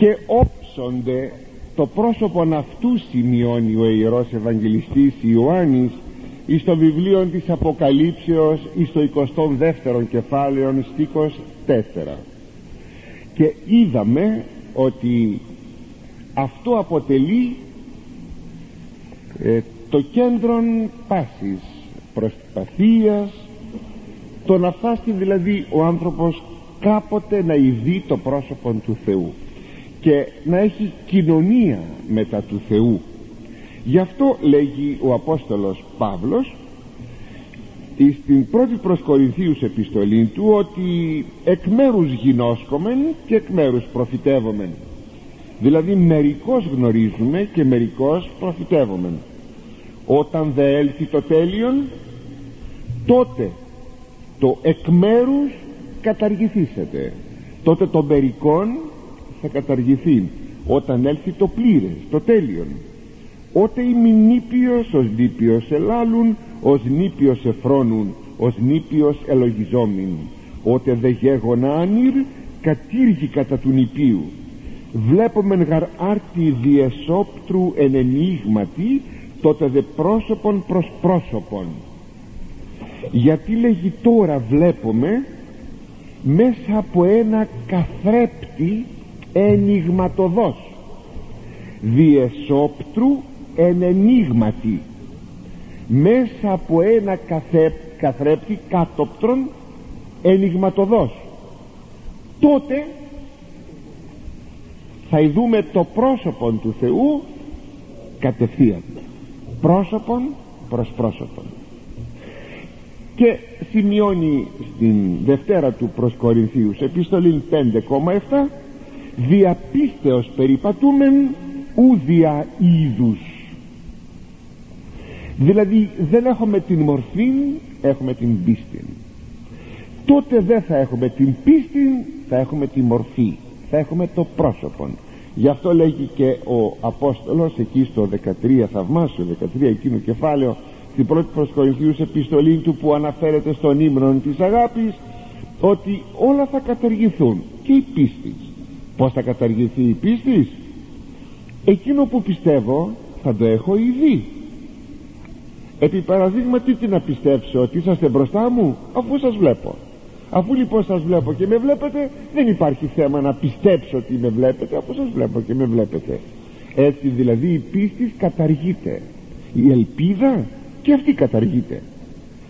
και όψονται το πρόσωπο αυτού σημειώνει ο Ιερός Ευαγγελιστής Ιωάννης εις το βιβλίο της Αποκαλύψεως εις το 22ο κεφάλαιο στίκος 4 και είδαμε ότι αυτό αποτελεί ε, το κέντρο πάσης προσπαθίας το να φτάσει δηλαδή ο άνθρωπος κάποτε να ειδεί το πρόσωπο του Θεού και να έχει κοινωνία μετά του Θεού. Γι' αυτό λέγει ο Απόστολος Παύλος στην πρώτη προς Κορινθίους επιστολή του ότι εκ μέρους γινώσκομεν και εκ μέρους προφητεύομεν δηλαδή μερικώς γνωρίζουμε και μερικώς προφητεύομεν. Όταν δε έλθει το τέλειον τότε το εκ μέρους καταργηθήσετε τότε το μερικών θα καταργηθεί όταν έλθει το πλήρες το τέλειον. Ότε οι νήπιος ως νήπιος ελάλουν ως νήπιος εφρόνουν ως νήπιος ελογιζόμην. Ότε δε γέγονα άνυρ κατήργη κατά του νηπίου. Βλέπομεν γαρ άρτη διεσόπτρου εν ενίγματι τότε δε πρόσωπον προς πρόσωπον. Γιατί λέγει τώρα βλέπουμε μέσα από ένα καθρέπτη ενιγματοδός διεσόπτρου εν ενίγματι μέσα από ένα καθέ, καθρέπτη κάτοπτρον ενιγματοδός τότε θα ειδούμε το πρόσωπον του Θεού κατευθείαν. Πρόσωπον προς πρόσωπον. Και σημειώνει στην Δευτέρα του προς Κορινθίους επιστολή 5,7 διαπίστεως περιπατούμεν ούδια είδους. Δηλαδή δεν έχουμε την μορφή έχουμε την πίστη. Τότε δεν θα έχουμε την πίστη θα έχουμε τη μορφή θα έχουμε το πρόσωπο. Γι' αυτό λέγει και ο Απόστολος εκεί στο 13 θαυμάσιο 13 εκείνο κεφάλαιο στην πρώτη προς Κορινθίους επιστολή του που αναφέρεται στον ύμνο της αγάπης ότι όλα θα καταργηθούν και η πίστη πως θα καταργηθεί η πίστη; Εκείνο που πιστεύω θα το έχω ήδη. Επί παραδείγματι τι να πιστέψω ότι είσαστε μπροστά μου αφού σας βλέπω. Αφού λοιπόν σας βλέπω και με βλέπετε δεν υπάρχει θέμα να πιστέψω ότι με βλέπετε αφού σας βλέπω και με βλέπετε. Έτσι δηλαδή η πίστη καταργείται. Η ελπίδα και αυτή καταργείται.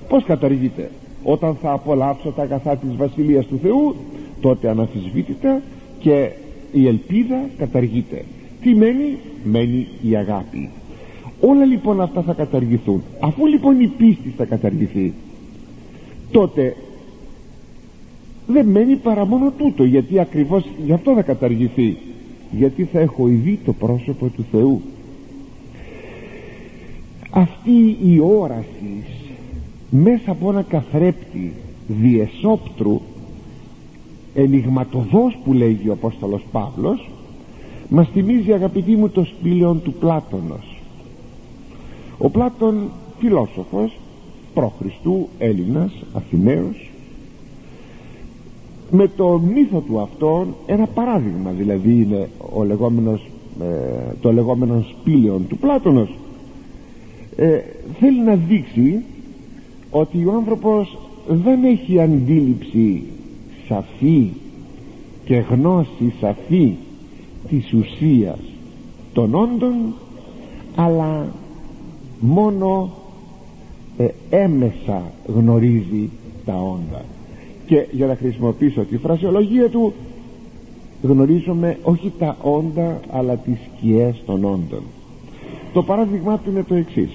Πως καταργείται; Όταν θα απολαύσω τα αγαθά της Βασιλείας του Θεού τότε αναφυσβήτητα και η ελπίδα καταργείται. Τι μένει; Μένει η αγάπη. Όλα λοιπόν αυτά θα καταργηθούν. Αφού λοιπόν η πίστη θα καταργηθεί τότε δεν μένει παρά μόνο τούτο γιατί ακριβώς γι' αυτό θα καταργηθεί. Γιατί θα έχω ειδεί το πρόσωπο του Θεού. Αυτή η όραση μέσα από ένα καθρέπτη διεσόπτρου ενηγματοδός που λέγει ο Απόστολος Παύλος μας θυμίζει αγαπητοί μου το σπήλαιο του Πλάτωνος ο Πλάτων φιλόσοφος προ-Χριστού Έλληνας Αθηναίος με το μύθο του αυτόν ένα παράδειγμα δηλαδή είναι ο λεγόμενος, ε, το λεγόμενο σπήλαιο του Πλάτωνος ε, θέλει να δείξει ότι ο άνθρωπος δεν έχει αντίληψη σαφή και γνώση σαφή της ουσίας των όντων αλλά μόνο ε, έμεσα γνωρίζει τα όντα. Και για να χρησιμοποιήσω τη φρασιολογία του γνωρίζουμε όχι τα όντα αλλά τις σκιές των όντων. Το παράδειγμά του είναι το εξής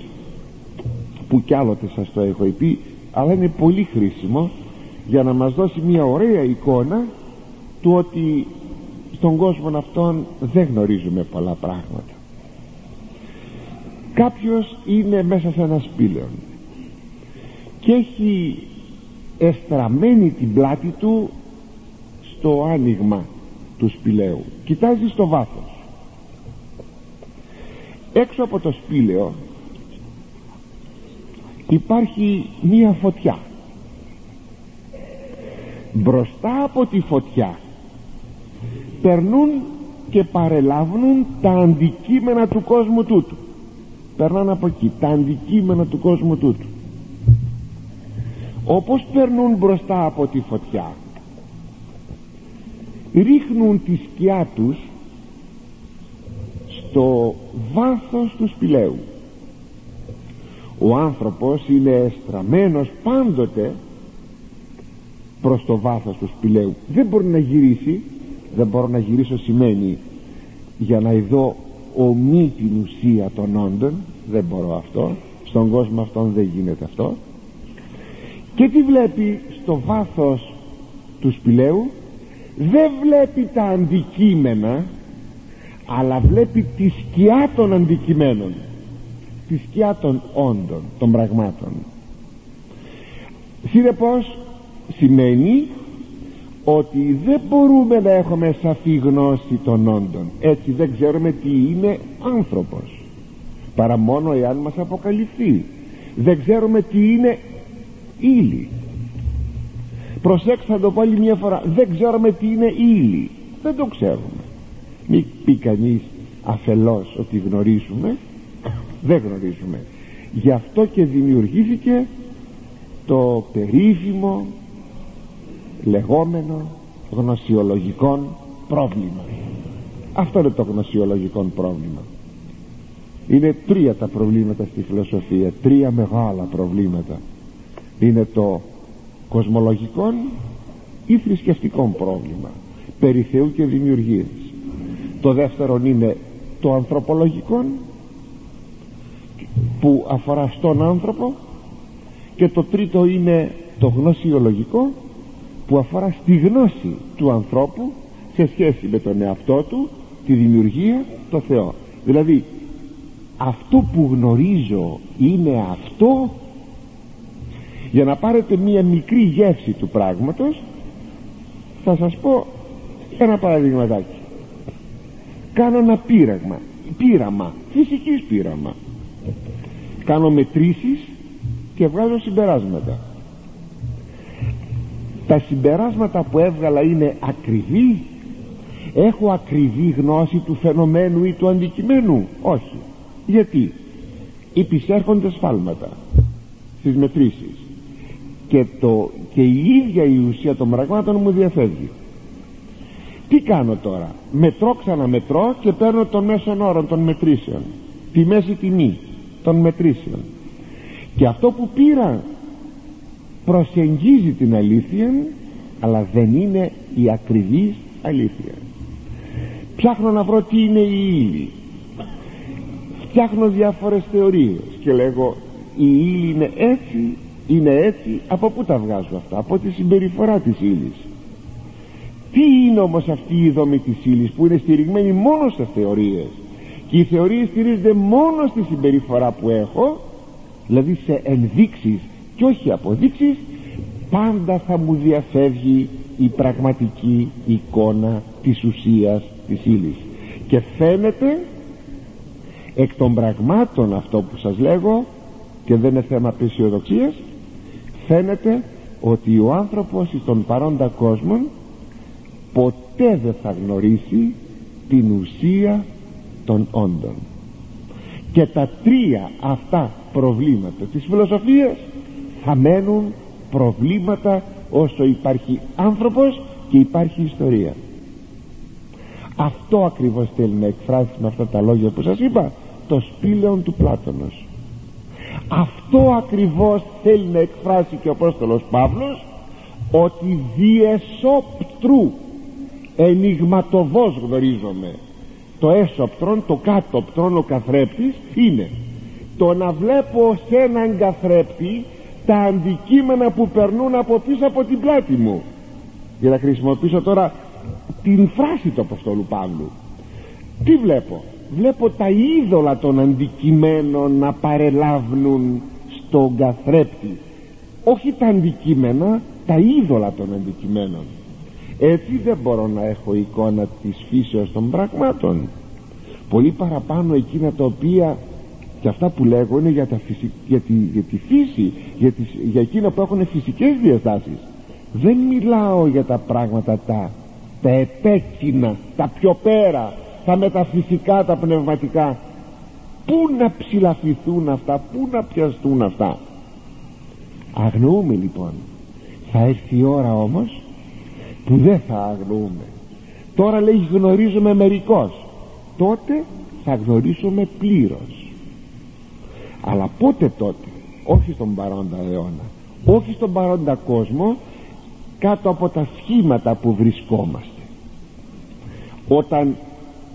που κι άλλοτε σας το έχω πει αλλά είναι πολύ χρήσιμο για να μας δώσει μια ωραία εικόνα του ότι στον κόσμο αυτόν δεν γνωρίζουμε πολλά πράγματα. Κάποιος είναι μέσα σε ένα σπήλαιο και έχει εστραμμένη την πλάτη του στο άνοιγμα του σπηλαίου. Κοιτάζει στο βάθος. Έξω από το σπήλαιο υπάρχει μία φωτιά μπροστά από τη φωτιά. Περνούν και παρελάβουν τα αντικείμενα του κόσμου τούτου. Περνάνε από εκεί τα αντικείμενα του κόσμου τούτου. Όπως περνούν μπροστά από τη φωτιά ρίχνουν τη σκιά τους στο βάθος του σπηλαίου. Ο άνθρωπος είναι εστραμμένος πάντοτε προς το βάθος του σπηλαίου. Δεν μπορεί να γυρίσει δεν μπορώ να γυρίσω σημαίνει για να ειδώ ομή την ουσία των όντων δεν μπορώ αυτό στον κόσμο αυτόν δεν γίνεται αυτό. Και τι βλέπει στο βάθος του σπηλαίου; Δεν βλέπει τα αντικείμενα αλλά βλέπει τη σκιά των αντικειμένων τη σκιά των όντων των πραγμάτων. Συνεπώς σημαίνει ότι δεν μπορούμε να έχουμε σαφή γνώση των όντων. Έτσι δεν ξέρουμε τι είναι άνθρωπος παρά μόνο εάν μας αποκαλυφθεί. Δεν ξέρουμε τι είναι ύλη. Προσέξτε θα το πω άλλη μια φορά. Δεν ξέρουμε τι είναι ύλη. Δεν το ξέρουμε. Μη πει κανείς αφελώς ότι γνωρίζουμε. Δεν γνωρίζουμε. Γι' αυτό και δημιουργήθηκε το περίφημο λεγόμενο γνωσιολογικό πρόβλημα αυτό είναι το γνωσιολογικό πρόβλημα είναι τρία τα προβλήματα στη φιλοσοφία τρία μεγάλα προβλήματα. Είναι το κοσμολογικό ή θρησκευτικό πρόβλημα περί Θεού και δημιουργίας το δεύτερο είναι το ανθρωπολογικό που αφορά στον άνθρωπο. Και το τρίτο είναι το γνωσιολογικό που αφορά στη γνώση του ανθρώπου σε σχέση με τον εαυτό του τη δημιουργία, το Θεό. Δηλαδή αυτό που γνωρίζω είναι αυτό. Για να πάρετε μία μικρή γεύση του πράγματος θα σας πω ένα παραδειγματάκι. Κάνω ένα πείραγμα πείραμα, φυσικής πείραμα. Κάνω μετρήσεις και βγάζω συμπεράσματα τα συμπεράσματα που έβγαλα είναι ακριβή. Έχω ακριβή γνώση του φαινομένου ή του αντικειμένου. Όχι. Γιατί; Υπησέρχονται σφάλματα στις μετρήσεις και, το, και η ίδια η ουσία των πραγμάτων μου διαφεύγει. Τι κάνω τώρα; Μετρώ ξαναμετρώ και παίρνω τον μέσον όρο των μετρήσεων. Τη μέση τιμή των μετρήσεων. Και αυτό που πήρα προσεγγίζει την αλήθεια αλλά δεν είναι η ακριβής αλήθεια ψάχνω να βρω τι είναι η ύλη φτιάχνω διάφορες θεωρίες και λέγω η ύλη είναι έτσι είναι έτσι από πού τα βγάζω αυτά; Από τη συμπεριφορά της ύλης. τι είναι όμως αυτή η δομή της ύλης που είναι στηριγμένη μόνο σε θεωρίες; Και οι θεωρίες στηρίζονται μόνο στη συμπεριφορά που έχω δηλαδή σε ενδείξεις και όχι αποδείξεις πάντα θα μου διαφεύγει η πραγματική εικόνα της ουσίας της ύλης. και φαίνεται εκ των πραγμάτων αυτό που σας λέγω και δεν είναι θέμα απεσιοδοξίας φαίνεται ότι ο άνθρωπος στον παρόντα κόσμο ποτέ δεν θα γνωρίσει την ουσία των όντων και τα τρία αυτά προβλήματα της φιλοσοφίας θα μένουν προβλήματα όσο υπάρχει άνθρωπος και υπάρχει ιστορία. Αυτό ακριβώς θέλει να εκφράσει με αυτά τα λόγια που σας είπα το σπήλαιο του Πλάτωνος. Αυτό ακριβώς θέλει να εκφράσει και ο Απόστολος Παύλος ότι διεσόπτρου ενηγματοβώς γνωρίζομαι. Το έσωπτρον, το κάτωπτρον ο καθρέπτης είναι το να βλέπω σε έναν καθρέπτη τα αντικείμενα που περνούν από πίσω από την πλάτη μου. Για να χρησιμοποιήσω τώρα την φράση του Αποστόλου Παύλου. Τι βλέπω; Βλέπω τα είδωλα των αντικειμένων να παρελάβουν στον καθρέπτη. Όχι τα αντικείμενα τα είδωλα των αντικειμένων. Έτσι δεν μπορώ να έχω εικόνα της φύσεως των πραγμάτων. Πολύ παραπάνω εκείνα τα οποία και αυτά που λέγω είναι για, τα για, τη, για τη φύση για, τις, για εκείνα που έχουν φυσικές διαστάσεις. Δεν μιλάω για τα πράγματα τα τα επέκεινα τα πιο πέρα τα μεταφυσικά τα πνευματικά. Πού να ψηλαφηθούν αυτά πού να πιαστούν αυτά. Αγνοούμε λοιπόν. Θα έρθει η ώρα όμως που δεν θα αγνοούμε. Τώρα λέει γνωρίζουμε μερικώς τότε θα γνωρίσουμε πλήρως αλλά πότε τότε όχι στον παρόντα αιώνα όχι στον παρόντα κόσμο κάτω από τα σχήματα που βρισκόμαστε. Όταν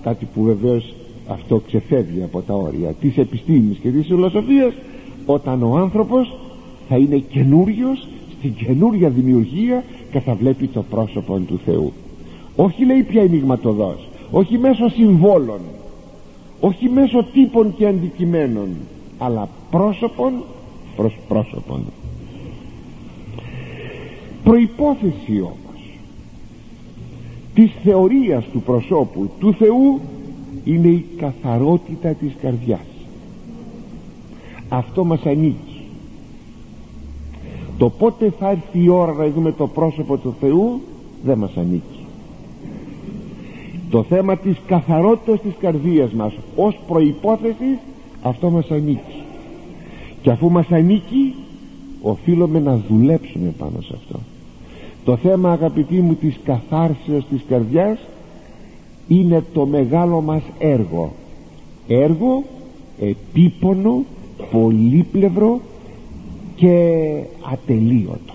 κάτι που βεβαίως αυτό ξεφεύγει από τα όρια της επιστήμης και της φιλοσοφίας όταν ο άνθρωπος θα είναι καινούριος στην καινούρια δημιουργία και θα βλέπει το πρόσωπο του Θεού. Όχι λέει πια ενηγματοδός όχι μέσω συμβόλων όχι μέσω τύπων και αντικειμένων αλλά πρόσωπον προς πρόσωπον. Προϋπόθεση όμως της θεωρίας του προσώπου του Θεού είναι η καθαρότητα της καρδιάς. Αυτό μας ανήκει. Το πότε θα έρθει η ώρα να δούμε το πρόσωπο του Θεού δεν μας ανήκει. Το θέμα της καθαρότητας της καρδίας μας ως προϋπόθεσης αυτό μας ανήκει. Και αφού μας ανήκει οφείλουμε να δουλέψουμε πάνω σε αυτό. Το θέμα αγαπητοί μου της καθάρσεως της καρδιάς είναι το μεγάλο μας έργο. Έργο επίπονο πολύπλευρο και ατελείωτο.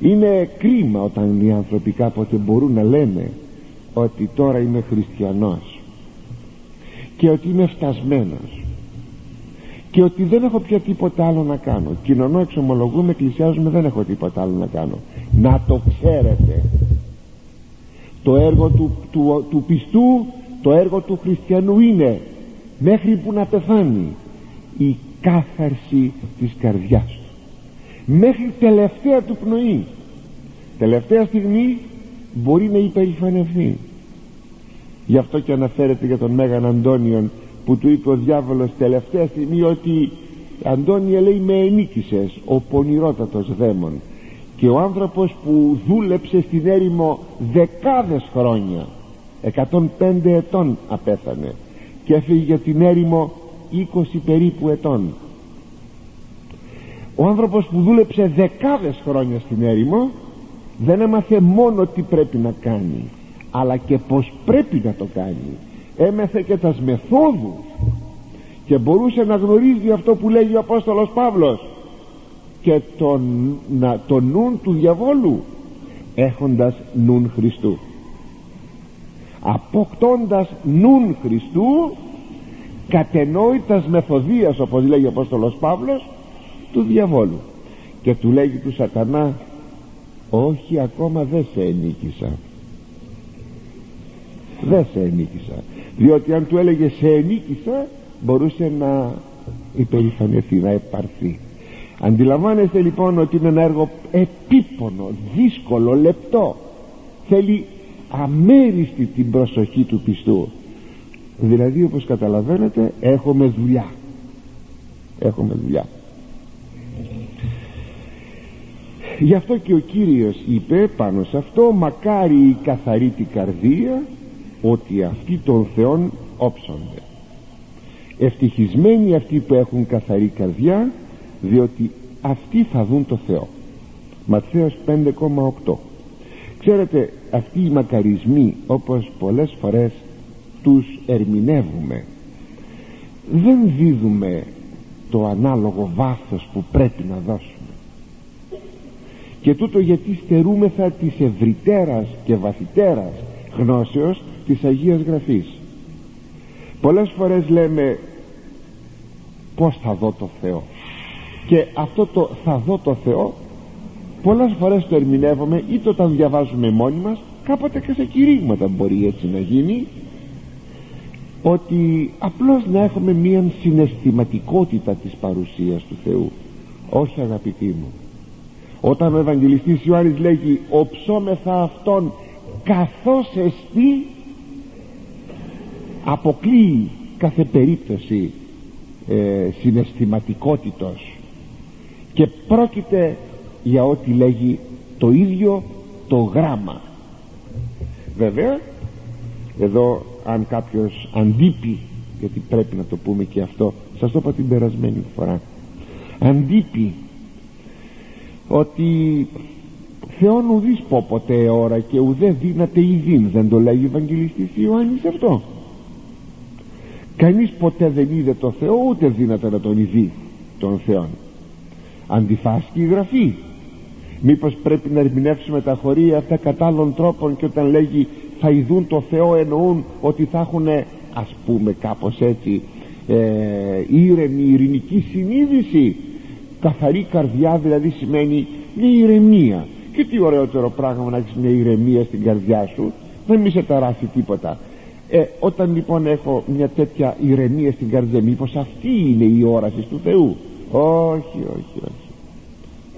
Είναι κρίμα όταν οι άνθρωποι κάποτε μπορούν να λένε ότι τώρα είμαι χριστιανός και ότι είμαι φτασμένος. Και ότι δεν έχω πια τίποτα άλλο να κάνω. Κοινωνώ εξομολογούμε εκκλησιάζουμε δεν έχω τίποτα άλλο να κάνω. Να το ξέρετε. Το έργο του, του, του πιστού το έργο του χριστιανού είναι μέχρι που να πεθάνει η κάθαρση της καρδιάς του. Μέχρι τελευταία του πνοή. Τελευταία στιγμή μπορεί να υπερηφανευθεί γι' αυτό και αναφέρεται για τον Μέγαν Αντώνιον που του είπε ο διάβολος τελευταία στιγμή ότι Αντώνια λέει με ενίκησες ο πονηρότατος δαίμον και ο άνθρωπος που δούλεψε στην έρημο δεκάδες χρόνια 105 ετών απέθανε και έφυγε για την έρημο 20 περίπου ετών. Ο άνθρωπος που δούλεψε δεκάδες χρόνια στην έρημο δεν έμαθε μόνο τι πρέπει να κάνει αλλά και πως πρέπει να το κάνει. Έμεθε και τας μεθόδους. Και μπορούσε να γνωρίζει αυτό που λέγει ο Απόστολος Παύλος. Και τον, να, το νουν του διαβόλου έχοντας νουν Χριστού. Αποκτώντας νουν Χριστού κατενόητας μεθοδίας όπως λέγει ο Απόστολος Παύλος του διαβόλου. Και του λέγει του σατανά όχι ακόμα δεν σε ενίκησα δεν σε ενίκησα. Διότι αν του έλεγε σε ενίκησα μπορούσε να υπερηφανεθεί να επαρθεί. Αντιλαμβάνεστε λοιπόν ότι είναι ένα έργο επίπονο δύσκολο λεπτό. Θέλει αμέριστη την προσοχή του πιστού. Δηλαδή όπως καταλαβαίνετε έχουμε δουλειά έχουμε δουλειά γι' αυτό και ο Κύριος είπε πάνω σε αυτό μακάρι η καθαρή την καρδία ότι αυτοί των Θεών όψονται. Ευτυχισμένοι αυτοί που έχουν καθαρή καρδιά διότι αυτοί θα δουν το Θεό. Ματθαίος 5,8 ξέρετε αυτοί οι μακαρισμοί όπως πολλές φορές τους ερμηνεύουμε δεν δίδουμε το ανάλογο βάθος που πρέπει να δώσουμε. Και τούτο γιατί στερούμεθα της ευρυτέρας και βαθυτέρας γνώσεως της Αγίας Γραφής. Πολλές φορές λέμε πως θα δω το Θεό. Και αυτό το θα δω το Θεό πολλές φορές το ερμηνεύουμε είτε όταν διαβάζουμε μόνοι μας κάποτε και σε κηρύγματα μπορεί έτσι να γίνει ότι απλώς να έχουμε μία συναισθηματικότητα της παρουσίας του Θεού. Όχι αγαπητοί μου. Όταν ο Ευαγγελιστής Ιωάννης λέγει οψόμεθα αυτόν καθώς εστί αποκλείει κάθε περίπτωση ε, συναισθηματικότητος. Και πρόκειται για ό,τι λέγει το ίδιο το γράμμα. Βέβαια εδώ αν κάποιος αντίπει γιατί πρέπει να το πούμε και αυτό σας το είπα την περασμένη φορά αντίπει ότι Θεόν ουδείς πω ποτέ ώρα και ουδέ δύναται ειδήν δεν το λέει ο Ευαγγελιστής Ιωάννης αυτό κανείς ποτέ δεν είδε το Θεό ούτε δύναται να τον ειδεί τον Θεόν. Αντιφάσκει η Γραφή. Μήπως πρέπει να ερμηνεύσουμε τα χωρία αυτά κατά άλλων τρόπων και όταν λέγει θα ειδούν το Θεό εννοούν ότι θα έχουν ας πούμε κάπως έτσι ε, ήρεμη ειρηνική συνείδηση. Καθαρή καρδιά δηλαδή σημαίνει μια ηρεμία. Και τι ωραιότερο πράγμα να έχεις μια ηρεμία στην καρδιά σου. Δεν μη σε ταράσει τίποτα ε, όταν λοιπόν έχω μια τέτοια ηρεμία στην καρδιά μήπως αυτή είναι η όραση του Θεού; Όχι όχι όχι.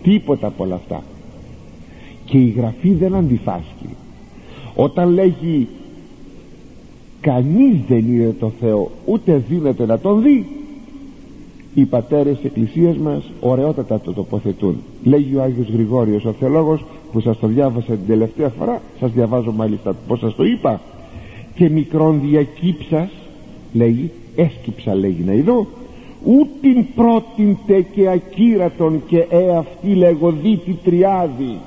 Τίποτα από όλα αυτά. Και η Γραφή δεν αντιφάσκει. Όταν λέγει κανείς δεν είναι το Θεό ούτε δίνεται να τον δει οι πατέρες της Εκκλησίας μας ωραιότατα το τοποθετούν. Λέγει ο Άγιος Γρηγόριος ο θεολόγος που σας το διάβασα την τελευταία φορά σας διαβάζω μάλιστα πως σας το είπα και μικρόν διακύψας λέγει έσκυψα λέγει να ειδώ ούτην πρώτην τε και ακύρατον και εαυτή λεγοδίτη τριάδη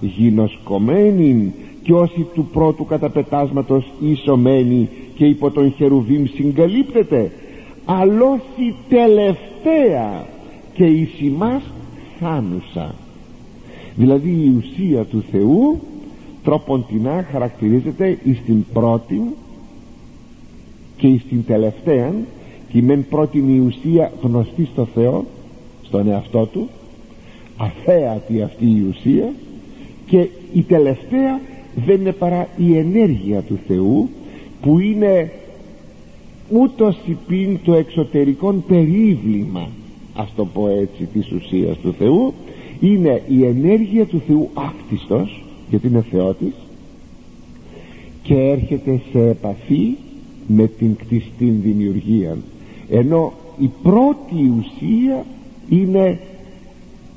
γινωσκομένην και όσοι του πρώτου καταπετάσματος ισομένη και υπό τον χερουβίμ συγκαλύπτεται η τελευταία και η σημάς θάνουσα δηλαδή η ουσία του Θεού τρόποντινά χαρακτηρίζεται εις την πρώτη και εις την τελευταία και η μεν πρώτη η ουσία γνωστή στο Θεό στον εαυτό του αφέατη αυτή η ουσία και η τελευταία δεν είναι παρά η ενέργεια του Θεού που είναι ούτως υπήν το εξωτερικό περίβλημα ας το πω έτσι της ουσίας του Θεού. Είναι η ενέργεια του Θεού άκτιστος γιατί είναι Θεότης και έρχεται σε επαφή με την κτιστή δημιουργία. Ενώ η πρώτη ουσία είναι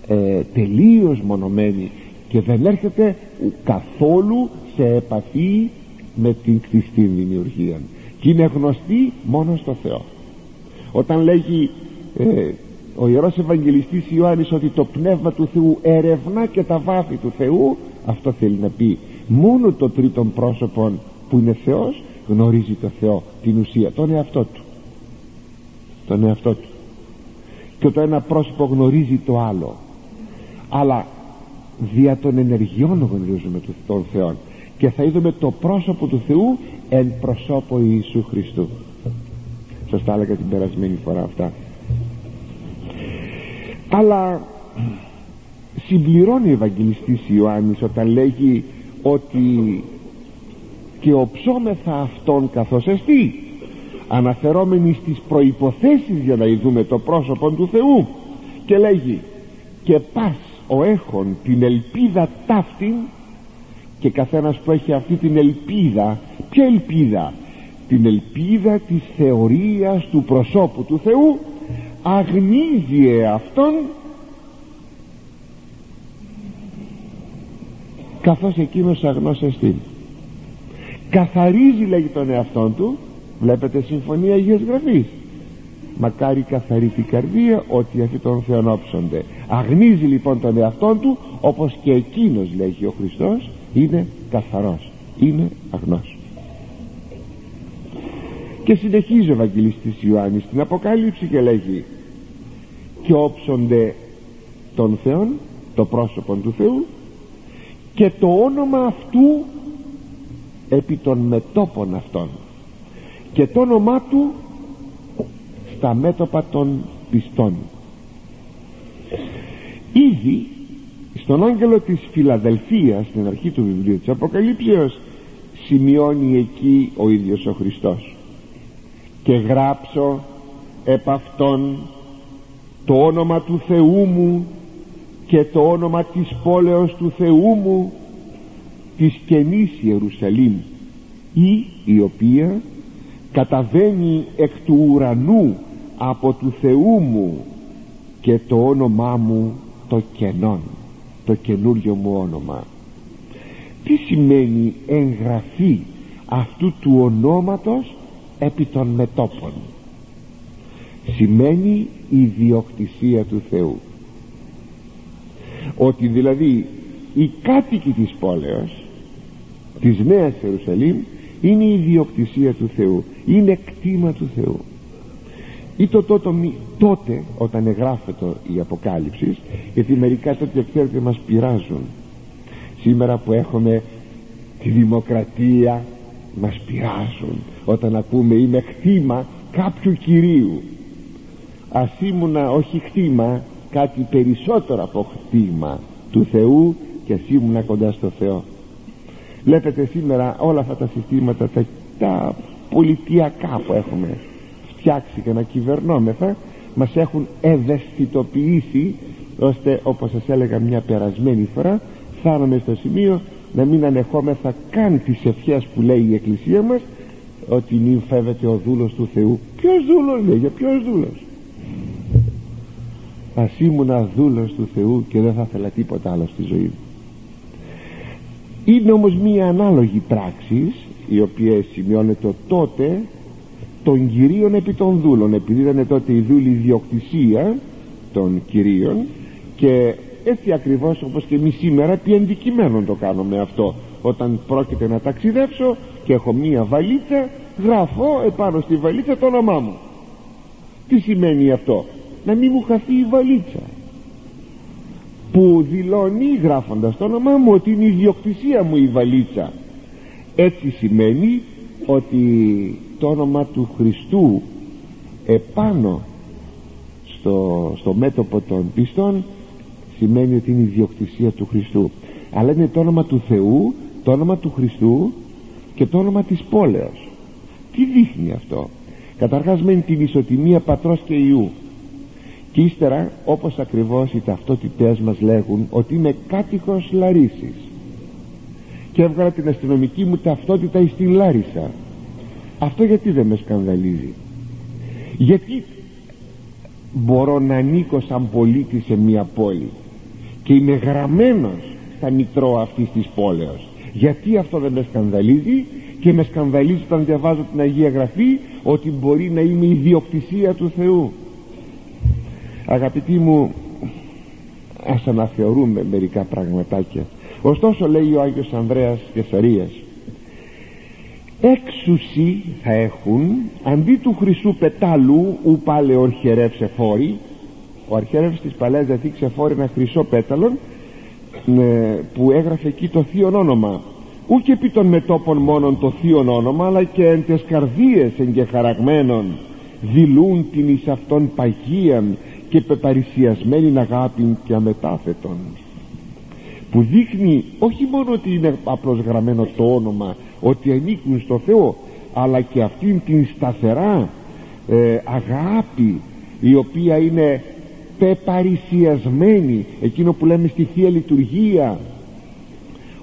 ε, τελείως μονομένη και δεν έρχεται καθόλου σε επαφή με την κτιστή δημιουργία. Και είναι γνωστή μόνο στο Θεό. Όταν λέγει ε, ο Ιερός Ευαγγελιστής Ιωάννης ότι το Πνεύμα του Θεού ερευνά και τα βάθη του Θεού αυτό θέλει να πει. Μόνο το τρίτον πρόσωπο που είναι Θεός γνωρίζει το Θεό την ουσία τον εαυτό του. Τον εαυτό του. Και το ένα πρόσωπο γνωρίζει το άλλο αλλά δια των ενεργειών γνωρίζουμε τον Θεό και θα είδαμε το πρόσωπο του Θεού εν προσώπο Ιησού Χριστού. Σας τα έλεγα την περασμένη φορά αυτά. Αλλά συμπληρώνει ο Ευαγγελιστής Ιωάννης όταν λέγει ότι και οψόμεθα αυτόν καθώς εστί αναφερόμενοι στις προϋποθέσεις για να ειδούμε το πρόσωπο του Θεού και λέγει και πας ο έχων την ελπίδα ταύτην και καθένας που έχει αυτή την ελπίδα ποια ελπίδα την ελπίδα της θεωρίας του προσώπου του Θεού αγνίζει εαυτόν καθώς εκείνος αγνός εστί καθαρίζει λέγει τον εαυτόν του βλέπετε συμφωνία Αγίας Γραφής. Μακάρι καθαρή την καρδία ότι αυτοί τον θεονόψονται. Αγνίζει λοιπόν τον εαυτόν του όπως και εκείνος λέγει ο Χριστός είναι καθαρός είναι αγνός. Και συνεχίζει ο Ευαγγελιστής Ιωάννης στην Αποκάλυψη και λέγει και όψονται τον Θεόν το πρόσωπο του Θεού και το όνομα αυτού επί των μετόπων αυτών. Και το όνομά του στα μέτωπα των πιστών. Ήδη στον άγγελο της Φιλαδελφίας στην αρχή του βιβλίου της Αποκαλύψεως σημειώνει εκεί ο ίδιος ο Χριστός. Και γράψω επ' αυτόν το όνομα του Θεού μου και το όνομα της πόλεως του Θεού μου της καινής Ιερουσαλήμ ή η οποία καταβαίνει εκ του ουρανού από του Θεού μου και το όνομά μου το κενόν το καινούριο μου όνομα. Τι σημαίνει εγγραφή αυτού του ονόματος επί των μετόπων; Σημαίνει ιδιοκτησία του Θεού ότι δηλαδή οι κάτοικοι της πόλεως της Νέας Ιερουσαλήμ είναι η ιδιοκτησία του Θεού είναι κτήμα του Θεού. Ή το τότε, τότε όταν εγγράφεται η Αποκάλυψη γιατί μερικά τέτοια ξέρετε μας πειράζουν. Σήμερα που έχουμε τη δημοκρατία μας πειράζουν. Όταν ακούμε είμαι χτήμα κάποιου Κυρίου ας ήμουνα όχι χτήμα κάτι περισσότερο από χτήμα του Θεού και ας ήμουνα κοντά στο Θεό. Βλέπετε σήμερα όλα αυτά τα συστήματα τα, τα πολιτιακά που έχουμε φτιάξει και να κυβερνόμεθα μας έχουν ευαισθητοποιήσει ώστε όπως σας έλεγα μια περασμένη φορά φτάνουμε στο σημείο να μην ανεχόμεθα καν τις ευχές που λέει η Εκκλησία μας ότι μην φεύγεται ο δούλος του Θεού ποιος δούλος λέει για ποιος δούλος ας ήμουνα δούλος του Θεού και δεν θα ήθελα τίποτα άλλο στη ζωή μου. Είναι όμως μία ανάλογη πράξης η οποία σημειώνεται τότε των κυρίων επί των δούλων επειδή ήταν τότε η δούλη ιδιοκτησία των κυρίων και έτσι ακριβώς όπως και εμείς σήμερα επί αντικειμένων το κάνουμε αυτό. Όταν πρόκειται να ταξιδέψω και έχω μία βαλίτσα γράφω επάνω στη βαλίτσα το όνομά μου. Τι σημαίνει αυτό; Να μην μου χαθεί η βαλίτσα. Που δηλώνει γράφοντας το όνομά μου ότι είναι η ιδιοκτησία μου η βαλίτσα. Έτσι σημαίνει ότι το όνομα του Χριστού επάνω στο, στο μέτωπο των πιστών σημαίνει ότι είναι η ιδιοκτησία του Χριστού. Αλλά είναι το όνομα του Θεού το όνομα του Χριστού και το όνομα της πόλεως. Τι δείχνει αυτό; Καταρχάς μένει την ισοτιμία πατρός και Ιού και ύστερα όπως ακριβώς οι ταυτότητές μας λέγουν ότι είμαι κάτοικος Λαρίσης. Και έβγαλα την αστυνομική μου ταυτότητα στην Λάρισα. Αυτό γιατί δεν με σκανδαλίζει; Γιατί μπορώ να ανήκω σαν πολίτη σε μια πόλη και είμαι γραμμένος στα μητρώα αυτής της πόλεως; Γιατί αυτό δεν με σκανδαλίζει και με σκανδαλίζει όταν διαβάζω την Αγία Γραφή ότι μπορεί να είμαι η διοκτησία του Θεού; Αγαπητοί μου ας αναθεωρούμε μερικά πραγματάκια. Ωστόσο λέει ο Άγιος Ανδρέας Κεσαρίας έξουσι θα έχουν αντί του χρυσού πετάλου ου πάλε ορχερεύσε φόρη ο αρχαίρευς της Παλαιάς Διαθήκης εφόρει ένα χρυσό πέταλον ε, που έγραφε εκεί το θείο όνομα. Ούκ επί των μετόπων μόνον το θείο όνομα αλλά και εν τες καρδίες εγκεχαραγμένων δηλούν την εις αυτόν παγίαν και πεπαρισιασμένη αγάπη και αμετάθετον. Που δείχνει όχι μόνο ότι είναι απλώς γραμμένο το όνομα ότι ανήκουν στο Θεό αλλά και αυτήν την σταθερά ε, αγάπη η οποία είναι πεπαρισιασμένη εκείνο που λέμε στη Θεία Λειτουργία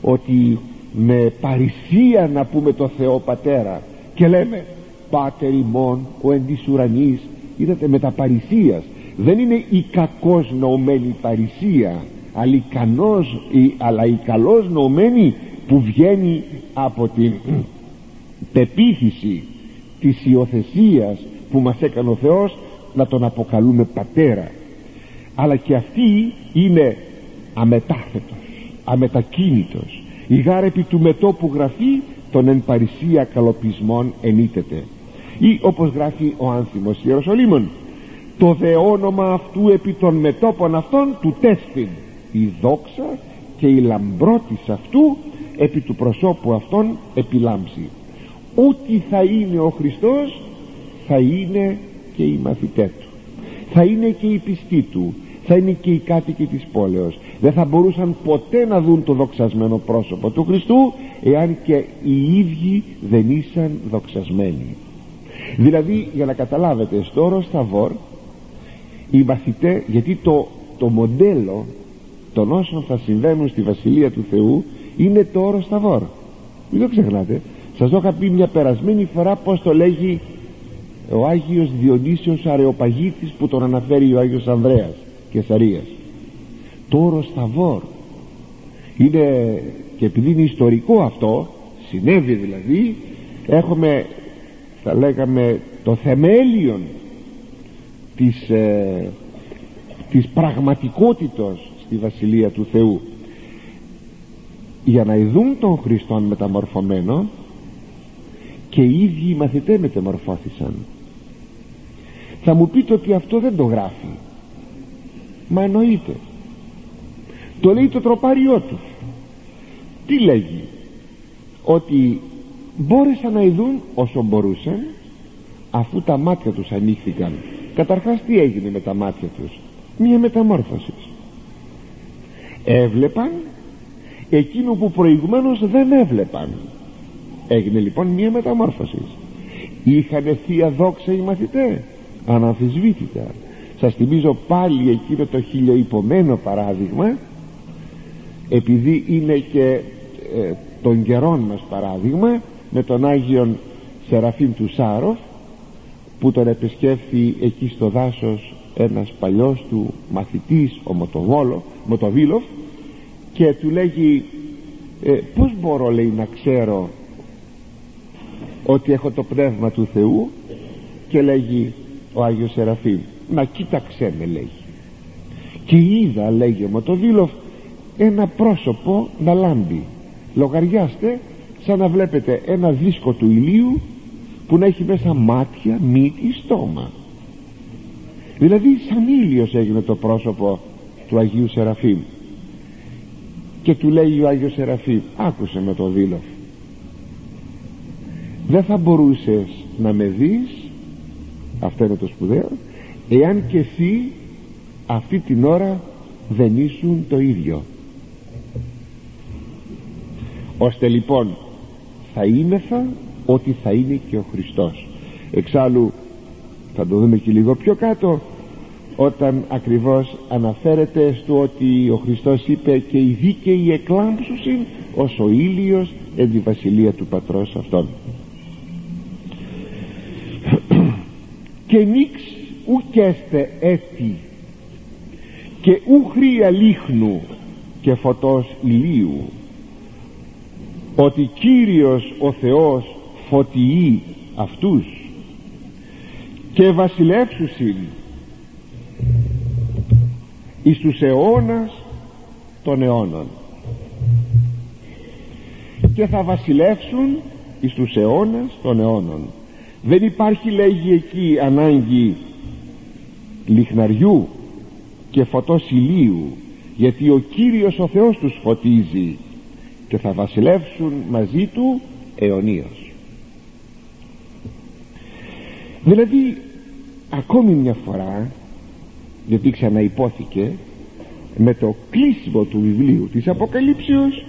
ότι με παρησία να πούμε το Θεό Πατέρα και λέμε Πάτερ ημών ο εν της ουρανής είδατε με τα παρησίας δεν είναι η κακός νοωμένη παρησία αλλά η, κανός, η, αλλά η καλός νοωμένη που βγαίνει από την πεποίθηση της υιοθεσίας που μας έκανε ο Θεός να τον αποκαλούμε πατέρα. Αλλά και αυτή είναι αμετάθετος αμετακίνητος. Η γάρεπη του μετόπου γραφή των εν παρησία καλοπισμών ενίτεται ή όπως γράφει ο άνθιμος Ιεροσολύμων το δε όνομα αυτού επί των μετόπων αυτών του τέστην. Η δόξα και η λαμπρότης αυτού επί του προσώπου αυτών επιλάμψει. Ό,τι θα είναι ο Χριστός θα είναι και οι μαθητέ του. Θα είναι και οι πιστοί του. Θα είναι και οι κάτοικοι της πόλεως. Δεν θα μπορούσαν ποτέ να δουν το δοξασμένο πρόσωπο του Χριστού εάν και οι ίδιοι δεν ήσαν δοξασμένοι. Δηλαδή για να καταλάβετε στο όρο Σταβόρ οι μαθητέ γιατί το, το μοντέλο των όσων θα συμβαίνουν στη Βασιλεία του Θεού είναι το όρο Σταβόρ μην το ξεχνάτε. Σας το είχα πει μια περασμένη φορά πως το λέγει ο Άγιος Διονύσιος Αρεοπαγίτης που τον αναφέρει ο Άγιος Ανδρέας και Σαρίας το όρο Σταβόρ είναι και επειδή είναι ιστορικό αυτό συνέβη δηλαδή έχουμε θα λέγαμε το θεμέλιο της, ε, της πραγματικότητος στη Βασιλεία του Θεού. Για να ειδούν τον Χριστόν μεταμορφωμένο και οι ίδιοι οι μαθητές μεταμορφώθησαν. Θα μου πείτε ότι αυτό δεν το γράφει. Μα εννοείται. Το λέει το τροπάριό του. Τι λέγει; Ότι μπόρεσαν να ειδούν όσο μπορούσαν αφού τα μάτια τους ανοίχθηκαν καταρχάς τι έγινε με τα μάτια τους; Μία μεταμόρφωση. Έβλεπαν εκείνο που προηγουμένως δεν έβλεπαν. Έγινε λοιπόν μία μεταμόρφωση. Είχαν θεία δόξα οι μαθητές αναμφισβήτητα. Σας θυμίζω πάλι εκείνο το χιλιοϊπωμένο παράδειγμα επειδή είναι και ε, των καιρών μας παράδειγμα με τον Άγιον Σεραφείμ του Σάροφ που τον επισκέφθη εκεί στο δάσος ένας παλιός του μαθητής ο Μοτοβόλο, Μοτοβίλοφ και του λέγει ε, πως μπορώ λέει να ξέρω ότι έχω το πνεύμα του Θεού; Και λέγει ο Άγιος Σεραφείμ να κοίταξέ με λέγει και είδα λέγει ο Μοτοβίλοφ ένα πρόσωπο να λάμπει. Λογαριάστε σαν να βλέπετε ένα δίσκο του ηλίου που να έχει μέσα μάτια, μύτη, στόμα. Δηλαδή σαν ήλιος έγινε το πρόσωπο του Αγίου Σεραφείμ. Και του λέει ο Άγιος Σεραφείμ άκουσε με το δήλο δεν θα μπορούσες να με δεις αυτό είναι το σπουδαίο εάν και εσύ αυτή την ώρα δεν ήσουν το ίδιο ώστε λοιπόν θα είμεθα ότι θα είναι και ο Χριστός. Εξάλλου θα το δούμε και λίγο πιο κάτω όταν ακριβώς αναφέρεται στο ότι ο Χριστός είπε και οι δίκαιοι εκλάμψουσιν ως ο ήλιος εν τη βασιλεία του πατρός αυτών και νίξ ουκέστε έτη και ούχρια λίχνου και φωτός ηλίου ότι Κύριος ο Θεός φωτιεί αυτούς και βασιλεύσουσιν εις τους αιώνας των αιώνων. Και θα βασιλεύσουν εις τους αιώνας των αιώνων. Δεν υπάρχει λέγει εκεί ανάγκη λιχναριού και φωτός ηλίου γιατί ο Κύριος ο Θεός τους φωτίζει και θα βασιλεύσουν μαζί του αιωνίως δηλαδή ακόμη μια φορά γιατί ξαναυπόθηκε με το κλείσιμο του βιβλίου της Αποκαλύψεως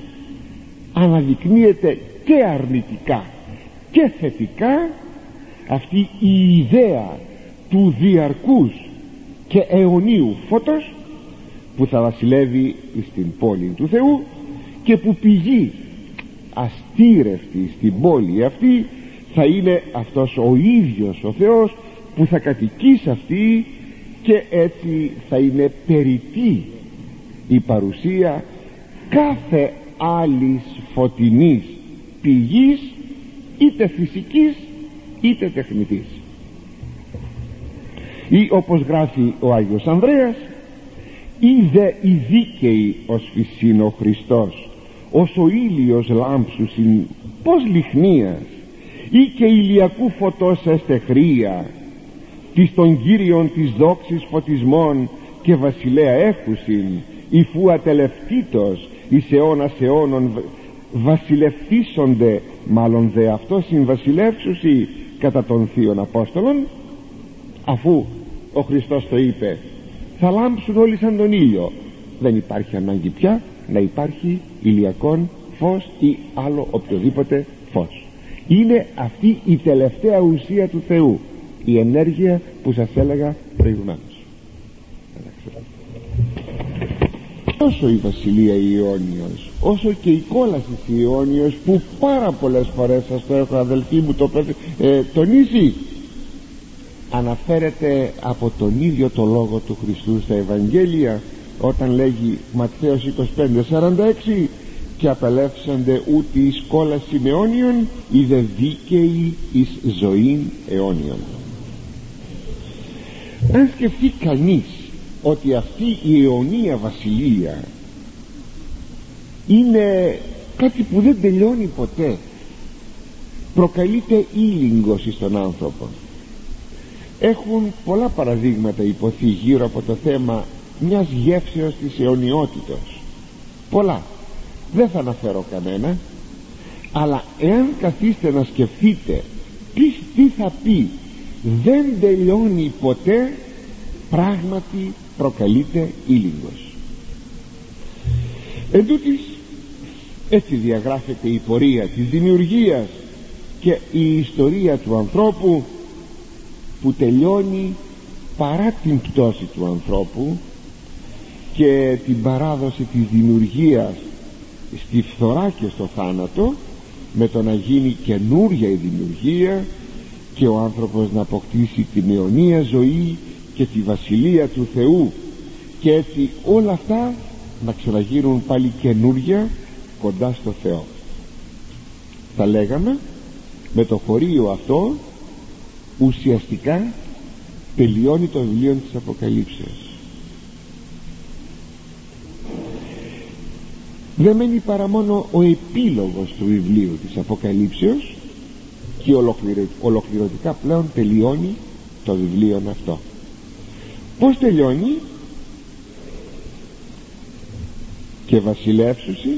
αναδεικνύεται και αρνητικά και θετικά αυτή η ιδέα του διαρκούς και αιωνίου φώτος που θα βασιλεύει στην πόλη του Θεού και που πηγή αστήρευτη στην πόλη αυτή θα είναι αυτός ο ίδιος ο Θεός που θα κατοικεί σε αυτή και έτσι θα είναι περιττή η παρουσία κάθε άλλης φωτεινής πηγής είτε φυσικής είτε τεχνητής. Ή όπως γράφει ο Άγιος Ανδρέας είδε η δίκαιη ως φυσίν ο Χριστός ως ο ήλιος λάμψουσιν πως λιχνίας ή και ηλιακού φωτός εστεχρία της των Κύριων της δόξης φωτισμών και βασιλέα έχουσιν η φού ατελευτήτως εις αιώνας αιώνων βασιλευθίσονται μάλλον δε αυτό συμβασιλεύσουσι κατά των θείων Απόστολων αφού ο Χριστός το είπε θα λάμψουν όλοι σαν τον ήλιο. Δεν υπάρχει ανάγκη πια να υπάρχει ηλιακόν φως ή άλλο οποιοδήποτε φως είναι αυτή η τελευταία ουσία του Θεού η ενέργεια που σας έλεγα προηγουμένως. Όσο η Βασιλεία Ιόνιος όσο και η κόλαση Ιόνιος που πάρα πολλές φορές σας το έχω αδελφοί μου το ε, τονίσει αναφέρεται από τον ίδιο το λόγο του Χριστού στα Ευαγγέλια όταν λέγει Ματθαίος 25 46 και απελεύσανται ούτε εις κόλαση αιώνιον ή δε δίκαιοι εις ζωήν αιώνιον. Αν σκεφτεί κανείς ότι αυτή η αιωνία βασιλεία είναι κάτι που δεν τελειώνει ποτέ προκαλείται ήλιγκος στον άνθρωπο. Έχουν πολλά παραδείγματα υποθεί γύρω από το θέμα μιας γεύσεως της αιωνιότητος. Πολλά δεν θα αναφέρω κανένα αλλά εάν καθίστε να σκεφτείτε τι, τι θα πει δεν τελειώνει ποτέ πράγματι προκαλείται ήλιγκος. Εν τούτης, έτσι διαγράφεται η πορεία της δημιουργίας και η ιστορία του ανθρώπου που τελειώνει παρά την πτώση του ανθρώπου και την παράδοση της δημιουργίας στη φθορά και στο θάνατο με το να γίνει καινούρια η δημιουργία και ο άνθρωπος να αποκτήσει την αιωνία ζωή και τη βασιλεία του Θεού. Και έτσι όλα αυτά να ξαναγίνουν πάλι καινούρια κοντά στο Θεό. Θα λέγαμε με το χωρίο αυτό ουσιαστικά τελειώνει το βιβλίο της Αποκαλύψεως δεν μένει παρά μόνο ο επίλογος του βιβλίου της Αποκαλύψεως και ολοκληρωτικά πλέον τελειώνει το βιβλίο αυτό. Πως τελειώνει; Και βασιλεύσουσι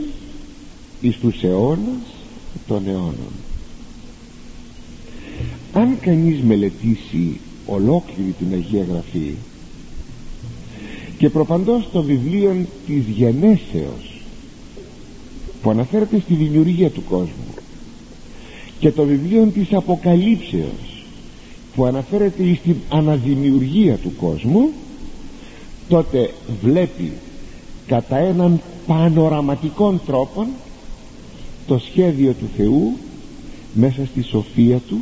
εις τους αιώνας των αιώνων. Αν κανείς μελετήσει ολόκληρη την Αγία Γραφή και προπαντός το βιβλίο της γενέσεως που αναφέρεται στη δημιουργία του κόσμου και το βιβλίο της Αποκαλύψεως που αναφέρεται στην αναδημιουργία του κόσμου τότε βλέπει κατά έναν πανοραματικών τρόπο το σχέδιο του Θεού μέσα στη σοφία του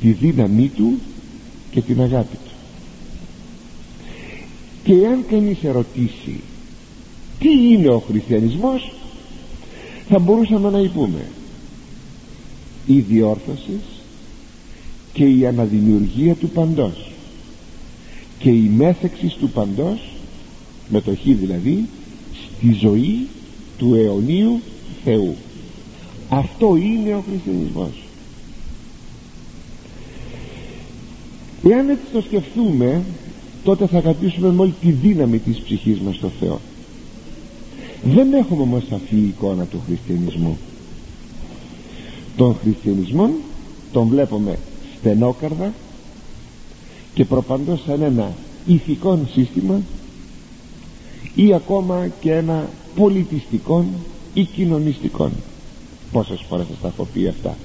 τη δύναμή του και την αγάπη του. Και αν κανείς ερωτήσει τι είναι ο χριστιανισμός θα μπορούσαμε να υπούμε. Η διόρθωση και η αναδημιουργία του παντός. Και η μέθεξη του παντός με το χ δηλαδή στη ζωή του αιωνίου Θεού. Αυτό είναι ο χριστιανισμός. Εάν έτσι το σκεφτούμε τότε θα αγαπήσουμε με όλη τη δύναμη της ψυχής μας στο Θεό δεν έχουμε όμως σαφή εικόνα του χριστιανισμού. Τον χριστιανισμό τον βλέπουμε στενόκαρδα και προπαντός σαν ένα ηθικό σύστημα ή ακόμα και ένα πολιτιστικό ή κοινωνιστικό πόσες φορές θα τα έχω πει αυτά.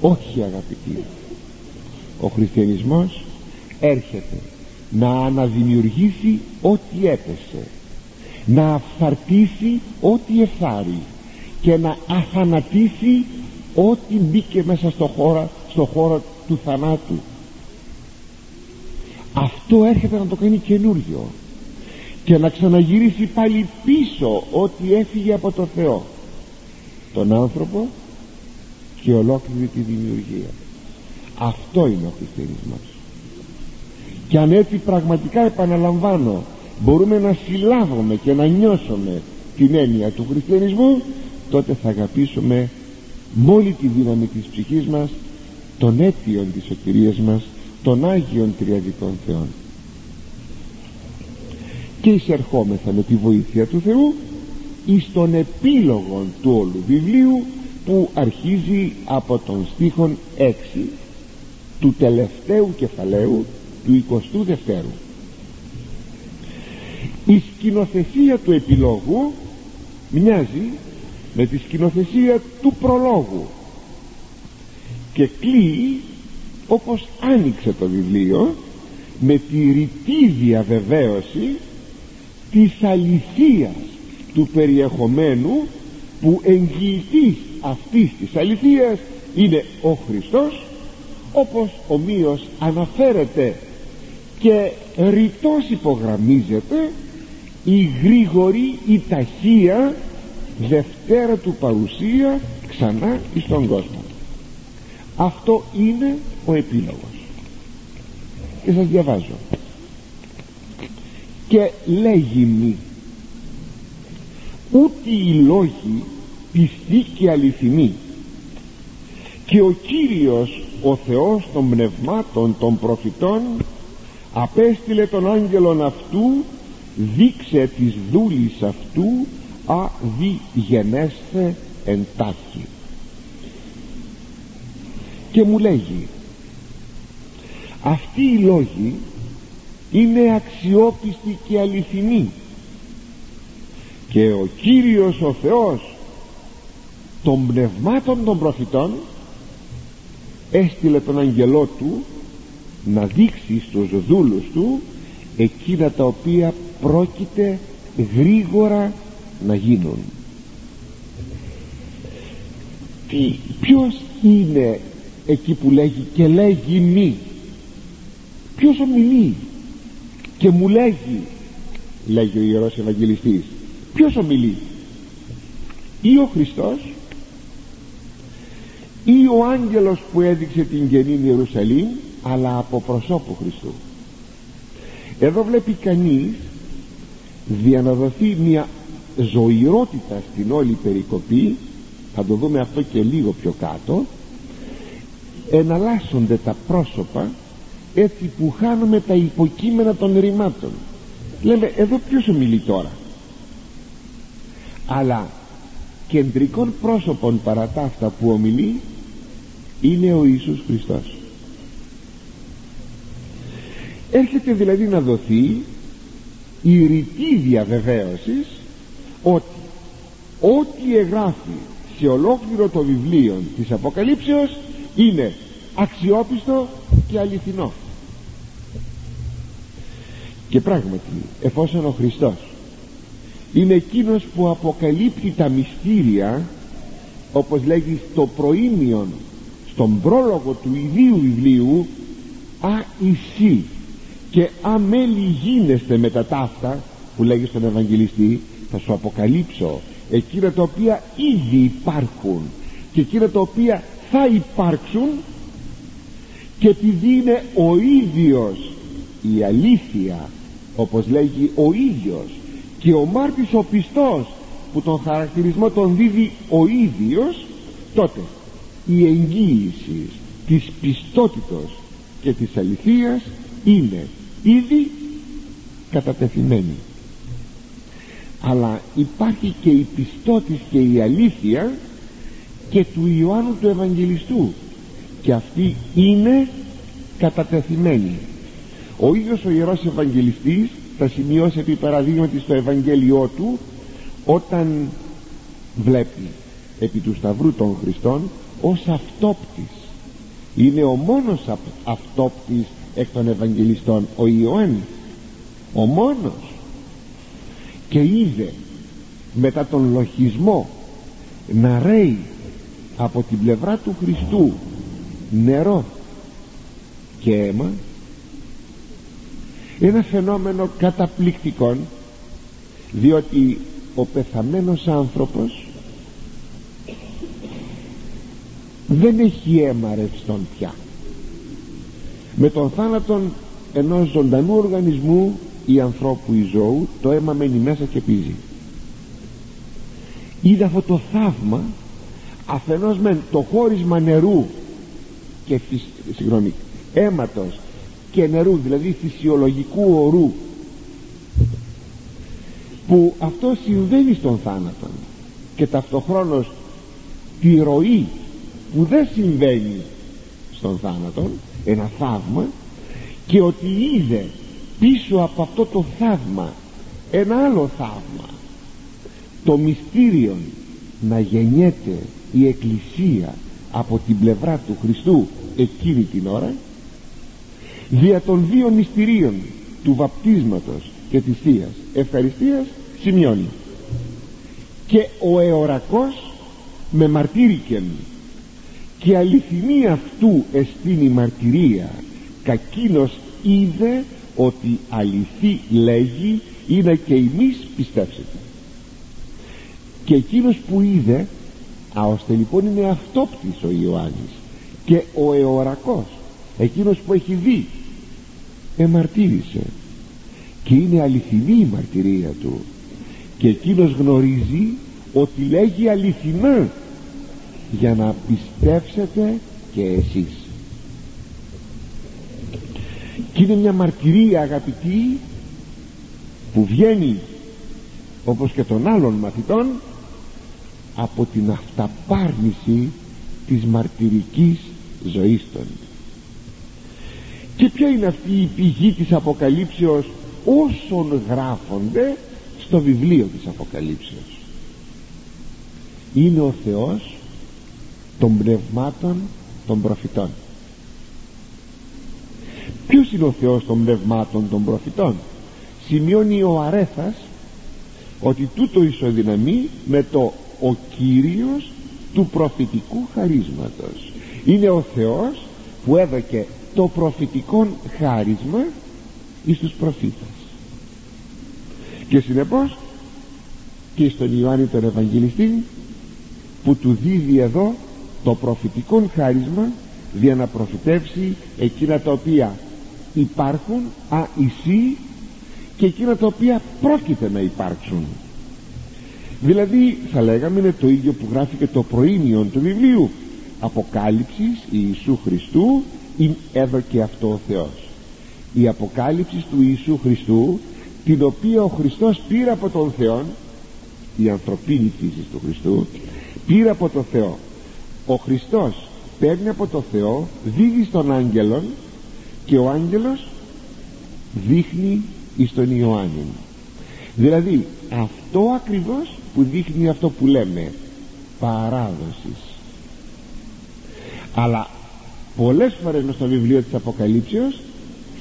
Όχι αγαπητοί. Ο χριστιανισμός έρχεται να αναδημιουργήσει ό,τι έπεσε να αφαρτήσει ό,τι εφάρει και να αθανατήσει ό,τι μπήκε μέσα στο χώρο, στο χώρο του θανάτου. Αυτό έρχεται να το κάνει καινούριο και να ξαναγυρίσει πάλι πίσω ό,τι έφυγε από το Θεό. Τον άνθρωπο και ολόκληρη τη δημιουργία. Αυτό είναι ο χριστιανισμός. Και αν έτσι πραγματικά επαναλαμβάνω μπορούμε να συλλάβουμε και να νιώσουμε την έννοια του χριστιανισμού τότε θα αγαπήσουμε με όλη τη δύναμη της ψυχής μας τον αίτιον της σωτηρίας μας των Άγιων Τριαδικών Θεών. Και εισερχόμεθα με τη βοήθεια του Θεού εις τον επίλογο του όλου βιβλίου που αρχίζει από τον στίχον 6 του τελευταίου κεφαλαίου του 22ου η σκηνοθεσία του επιλόγου μοιάζει με τη σκηνοθεσία του προλόγου και κλείει όπως άνοιξε το βιβλίο με τη ρητή διαβεβαίωση της αληθείας του περιεχομένου που εγγυητής αυτής της αληθείας είναι ο Χριστός όπως ομοίως αναφέρεται και ρητός υπογραμμίζεται η γρήγορη η ταχεία δευτέρα του παρουσία ξανά στον κόσμο. Αυτό είναι ο επίλογος. Και σας διαβάζω. Και λέγει μη ούτε οι λόγοι πιστοί και αληθινοί και ο Κύριος ο Θεός των πνευμάτων των προφητών απέστειλε τον άγγελον αυτού δείξε της δούλης αυτού αδιγενέσθε εντάχει και μου λέγει αυτοί οι λόγοι είναι αξιόπιστοι και αληθινοί. Και ο Κύριος ο Θεός των πνευμάτων των προφητών έστειλε τον αγγελό του να δείξει στους δούλους του εκείνα τα οποία πρόκειται γρήγορα να γίνουν. Τι, ποιος είναι εκεί που λέγει και λέγει μη ποιος ομιλεί και μου λέγει λέγει ο Ιερός Ευαγγελιστής. Ποιος ομιλεί; Ή ο Χριστός ή ο άγγελος που έδειξε την Καινή Ιερουσαλήμ αλλά από προσώπου Χριστού. Εδώ βλέπει κανείς διαναδοθεί μια ζωηρότητα στην όλη περικοπή θα το δούμε αυτό και λίγο πιο κάτω εναλλάσσονται τα πρόσωπα έτσι που χάνουμε τα υποκείμενα των ρημάτων. Λέμε εδώ ποιος ομιλεί τώρα; Αλλά κεντρικών πρόσωπων παρά τα αυτά που ομιλεί είναι ο Ιησούς Χριστός. Έρχεται δηλαδή να δοθεί η ρητή διαβεβαίωσης ότι ό,τι εγγράφει σε ολόκληρο το βιβλίο της Αποκαλύψεως είναι αξιόπιστο και αληθινό. Και πράγματι εφόσον ο Χριστός είναι εκείνος που αποκαλύπτει τα μυστήρια όπως λέγει στο προήμιον στον πρόλογο του ιδίου βιβλίου α εσύ και αμέλη γίνεστε με τα ταύτα που λέγει στον Ευαγγελιστή θα σου αποκαλύψω εκείνα τα οποία ήδη υπάρχουν και εκείνα τα οποία θα υπάρξουν και επειδή είναι ο ίδιος η αλήθεια όπως λέγει ο ίδιος και ο μάρτης ο πιστός που τον χαρακτηρισμό τον δίδει ο ίδιος τότε η εγγύηση της πιστότητος και της αληθείας είναι ήδη κατατεθειμένη. Αλλά υπάρχει και η πιστότης και η αλήθεια και του Ιωάννου του Ευαγγελιστού. Και αυτή είναι κατατεθειμένη. Ο ίδιος ο Ιερός Ευαγγελιστής θα σημειώσει επί παραδείγματι στο Ευαγγέλιό του όταν βλέπει επί του Σταυρού των Χριστών ως αυτόπτης. Είναι ο μόνος αυτόπτης εκ των Ευαγγελιστών ο Ιωάννης ο μόνος. Και είδε μετά τον λογισμό να ρέει από την πλευρά του Χριστού νερό. Και αίμα ένα φαινόμενο καταπληκτικό διότι ο πεθαμένος άνθρωπος δεν έχει αίμα ρευστόν πια με τον θάνατο ενός ζωντανού οργανισμού ή ανθρώπου ή ζώου το αίμα μένει μέσα και πίζει. Είδα αυτό το θαύμα αφενός με το χώρισμα νερού και συγγνώμη, αίματος και νερού δηλαδή φυσιολογικού ορού που αυτό συμβαίνει στον θάνατο και ταυτοχρόνως τη ροή που δεν συμβαίνει στον θάνατο ένα θαύμα και ότι είδε πίσω από αυτό το θαύμα ένα άλλο θαύμα. Το μυστήριο να γεννιέται η Εκκλησία από την πλευρά του Χριστού εκείνη την ώρα δια των δύο μυστηρίων του βαπτίσματος και της Θείας ευχαριστίας σημειώνει. Και ο εωρακός με μαρτύρικεν και αληθινή αυτού εστίνη μαρτυρία κακίνος είδε ότι αληθή λέγει είναι και εμείς πιστέψετε και εκείνος που είδε α ώστε λοιπόν είναι αυτόπτης ο Ιωάννης και ο εωρακός εκείνος που έχει δει εμαρτύρησε. Και είναι αληθινή η μαρτυρία του. Και εκείνος γνωρίζει ότι λέγει αληθινά για να πιστέψετε και εσείς. Και είναι μια μαρτυρία αγαπητή που βγαίνει όπως και των άλλων μαθητών από την αυταπάρνηση της μαρτυρικής ζωής των. Και ποια είναι αυτή η πηγή της Αποκαλύψεως όσων γράφονται στο βιβλίο της Αποκαλύψεως. Είναι ο Θεός των πνευμάτων των προφητών. Ποιος είναι ο Θεός των πνευμάτων των προφητών; Σημειώνει ο Αρέθας ότι τούτο ισοδυναμεί με το ο Κύριος του προφητικού χαρίσματος είναι ο Θεός που έδωκε το προφητικό χάρισμα εις τους προφήτες. Και συνεπώς και στον Ιωάννη τον Ευαγγελιστή που του δίδει εδώ το προφητικό χάρισμα για να προφητεύσει εκείνα τα οποία υπάρχουν αισί και εκείνα τα οποία πρόκειται να υπάρξουν. Δηλαδή θα λέγαμε είναι το ίδιο που γράφει και το προήμιον του βιβλίου. Αποκάλυψης Ιησού Χριστού εδώ και αυτό ο Θεός. Η Αποκάλυψης του Ιησού Χριστού την οποία ο Χριστός πήρε από τον Θεό η ανθρωπίνη φύση του Χριστού πήρε από τον Θεό ο Χριστός παίρνει από το Θεό δίδει στον άγγελον και ο άγγελος δείχνει εις τον Ιωάννη. Δηλαδή αυτό ακριβώς που δείχνει αυτό που λέμε παράδοσης. Αλλά πολλές φορές στο βιβλίο της Αποκαλύψεως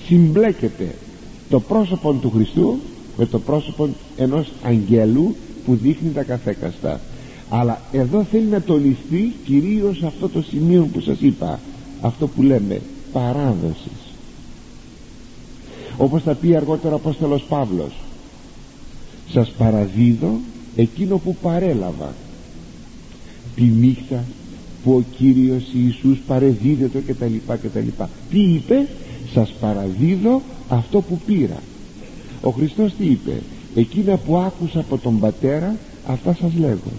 συμπλέκεται το πρόσωπο του Χριστού με το πρόσωπο ενός αγγέλου που δείχνει τα καθέκαστα αλλά εδώ θέλει να τονιστεί κυρίως αυτό το σημείο που σας είπα αυτό που λέμε παράδοσης. Όπως θα πει αργότερα ο Απόστολος Παύλος σας παραδίδω εκείνο που παρέλαβα. Τη νύχτα που ο Κύριος Ιησούς παρεδίδεται και τα λοιπά και τα λοιπά τι είπε; Σας παραδίδω αυτό που πήρα ο Χριστός τι είπε; Εκείνα που άκουσα από τον Πατέρα αυτά σας λέγω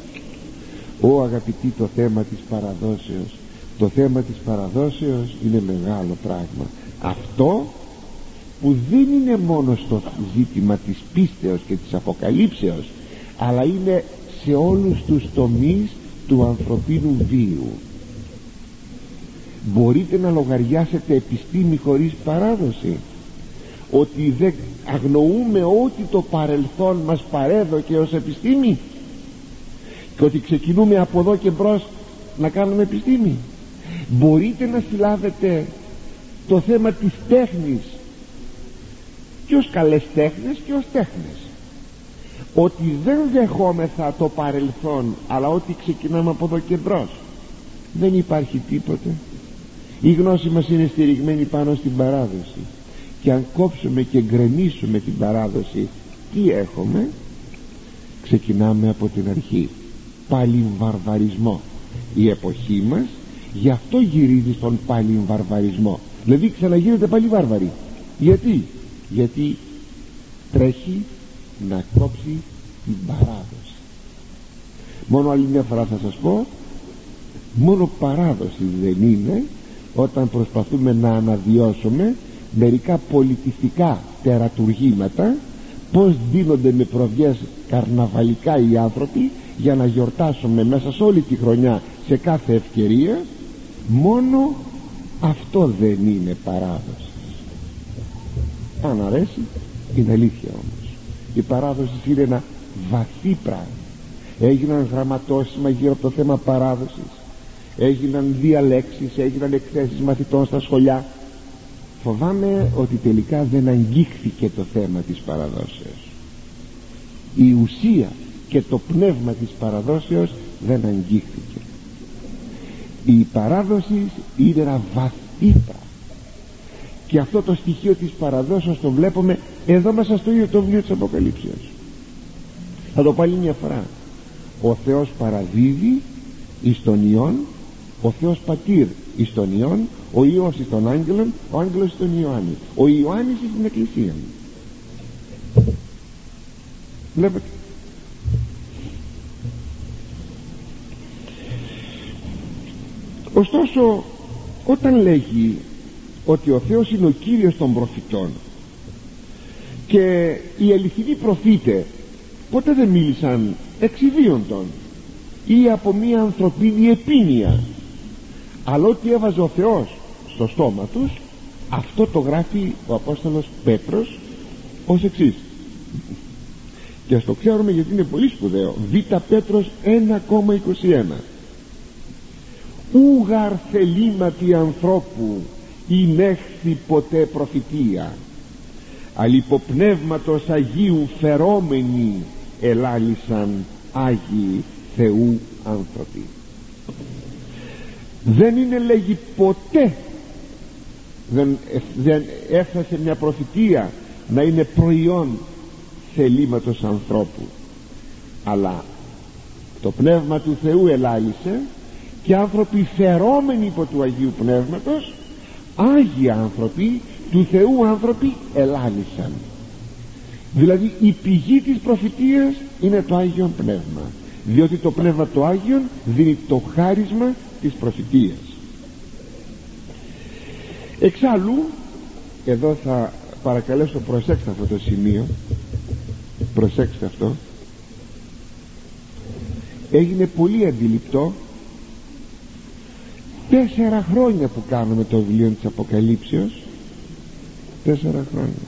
Ω αγαπητοί το θέμα της παραδόσεως. Το θέμα της παραδόσεως είναι μεγάλο πράγμα. Αυτό που δεν είναι μόνο στο ζήτημα της πίστεως και της αποκαλύψεως αλλά είναι σε όλους τους τομείς του ανθρωπίνου βίου. Μπορείτε να λογαριάσετε επιστήμη χωρίς παράδοση ότι δεν αγνοούμε ότι το παρελθόν μας παρέδωκε ως επιστήμη; Και ότι ξεκινούμε από εδώ και μπρος να κάνουμε επιστήμη. Μπορείτε να συλλάβετε το θέμα της τέχνης και ως καλές τέχνες και ως τέχνες. Ότι δεν δεχόμεθα το παρελθόν αλλά ότι ξεκινάμε από εδώ και μπρος δεν υπάρχει τίποτε. Η γνώση μας είναι στηριγμένη πάνω στην παράδοση. Και αν κόψουμε και γκρεμίσουμε την παράδοση τι έχουμε; Ξεκινάμε από την αρχή πάλι βαρβαρισμό η εποχή μας γι' αυτό γυρίζει στον πάλι βαρβαρισμό δηλαδή ξαναγίνεται πάλι βάρβαρη γιατί; Γιατί τρέχει να κόψει την παράδοση. Μόνο άλλη μια φορά θα σας πω μόνο παράδοση δεν είναι όταν προσπαθούμε να αναβιώσουμε μερικά πολιτιστικά τερατουργήματα πως δίνονται με προβιές καρναβαλικά οι άνθρωποι για να γιορτάσουμε μέσα σε όλη τη χρονιά σε κάθε ευκαιρία μόνο αυτό δεν είναι παράδοση. Αν αρέσει είναι αλήθεια όμως. Η παράδοση είναι ένα βαθύ πράγμα. Έγιναν γραμματόσημα γύρω από το θέμα παράδοσης. Έγιναν διαλέξεις έγιναν εκθέσεις μαθητών στα σχολιά. Φοβάμαι ότι τελικά δεν αγγίχθηκε το θέμα της παραδόσεως. Η ουσία και το πνεύμα της παραδόσεως δεν αγγίχθηκε. Η παράδοση είναι ένα βαθύ και αυτό το στοιχείο της παραδόσεως το βλέπουμε εδώ μέσα στο ίδιο το βιβλίο της Αποκαλύψεως. Θα το πάλι μια φορά. Ο Θεός παραδίδει εις τον Υιόν ο Θεός πατήρ εις τον Υιόν ο Υιός εις τον Άγγελον ο Άγγελος εις τον Ιωάννη. Ο Ιωάννης εις την Εκκλησία. Βλέπετε ωστόσο όταν λέγει ότι ο Θεός είναι ο Κύριος των προφητών και οι αληθινοί προφήτες ποτέ δεν μίλησαν εξιδίοντον ή από μία ανθρωπίνη επίνεια αλλά ό,τι έβαζε ο Θεός στο στόμα τους αυτό το γράφει ο Απόστολος Πέτρος ως εξής. Και ας το ξέρουμε γιατί είναι πολύ σπουδαίο. Β Πέτρος 1,21 ούγαρ θελήματι ανθρώπου νέχθη ποτέ προφητεία. Αλυποπνεύματος Αγίου φερόμενοι ελάλησαν Άγιοι Θεού άνθρωποι. Δεν είναι λέγει ποτέ δεν, δεν έφτασε μια προφητεία να είναι προϊόν θελήματος ανθρώπου. Αλλά το Πνεύμα του Θεού ελάλησε και άνθρωποι φερόμενοι υπό του Αγίου Πνεύματος Άγιοι άνθρωποι του Θεού άνθρωποι ελάλησαν. Δηλαδή η πηγή της προφητείας είναι το Άγιο Πνεύμα διότι το Πνεύμα το Άγιον δίνει το χάρισμα της προφητείας. Εξάλλου εδώ θα παρακαλέσω προσέξτε αυτό το σημείο προσέξτε αυτό έγινε πολύ αντιληπτό τέσσερα χρόνια που κάνουμε το βιβλίο της Αποκαλύψεως. Τέσσερα χρόνια.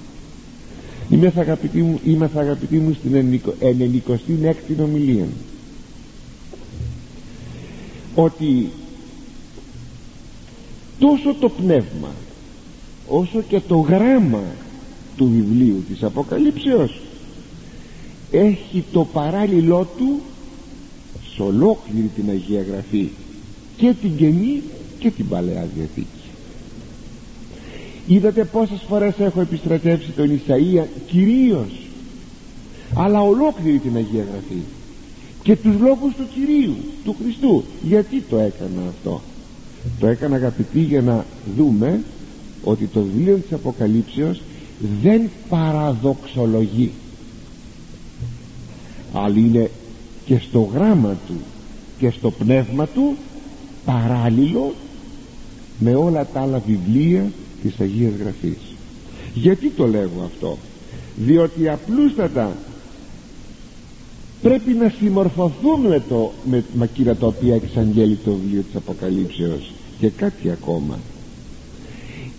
Είμαι θα αγαπητοί μου, είμαι θα αγαπητοί μου στην 96η ομιλία ότι τόσο το πνεύμα όσο και το γράμμα του βιβλίου της Αποκαλύψεως έχει το παράλληλό του σε ολόκληρη την Αγία Γραφή και την Καινή και την Παλαιά Διαθήκη. Είδατε πόσες φορές έχω επιστρατεύσει τον Ισαΐα κυρίως αλλά ολόκληρη την Αγία Γραφή και τους λόγους του Κυρίου του Χριστού. Γιατί το έκανα αυτό; Το έκανα αγαπητοί για να δούμε ότι το βιβλίο της Αποκαλύψεως δεν παραδοξολογεί. Αλλά είναι και στο γράμμα του και στο πνεύμα του παράλληλο με όλα τα άλλα βιβλία της Αγίας Γραφής. Γιατί το λέγω αυτό; Διότι απλούστατα πρέπει να συμμορφωθούμε με, το, με μακήρα τα οποία εξαγγέλει το βιβλίο της Αποκαλύψεως και κάτι ακόμα.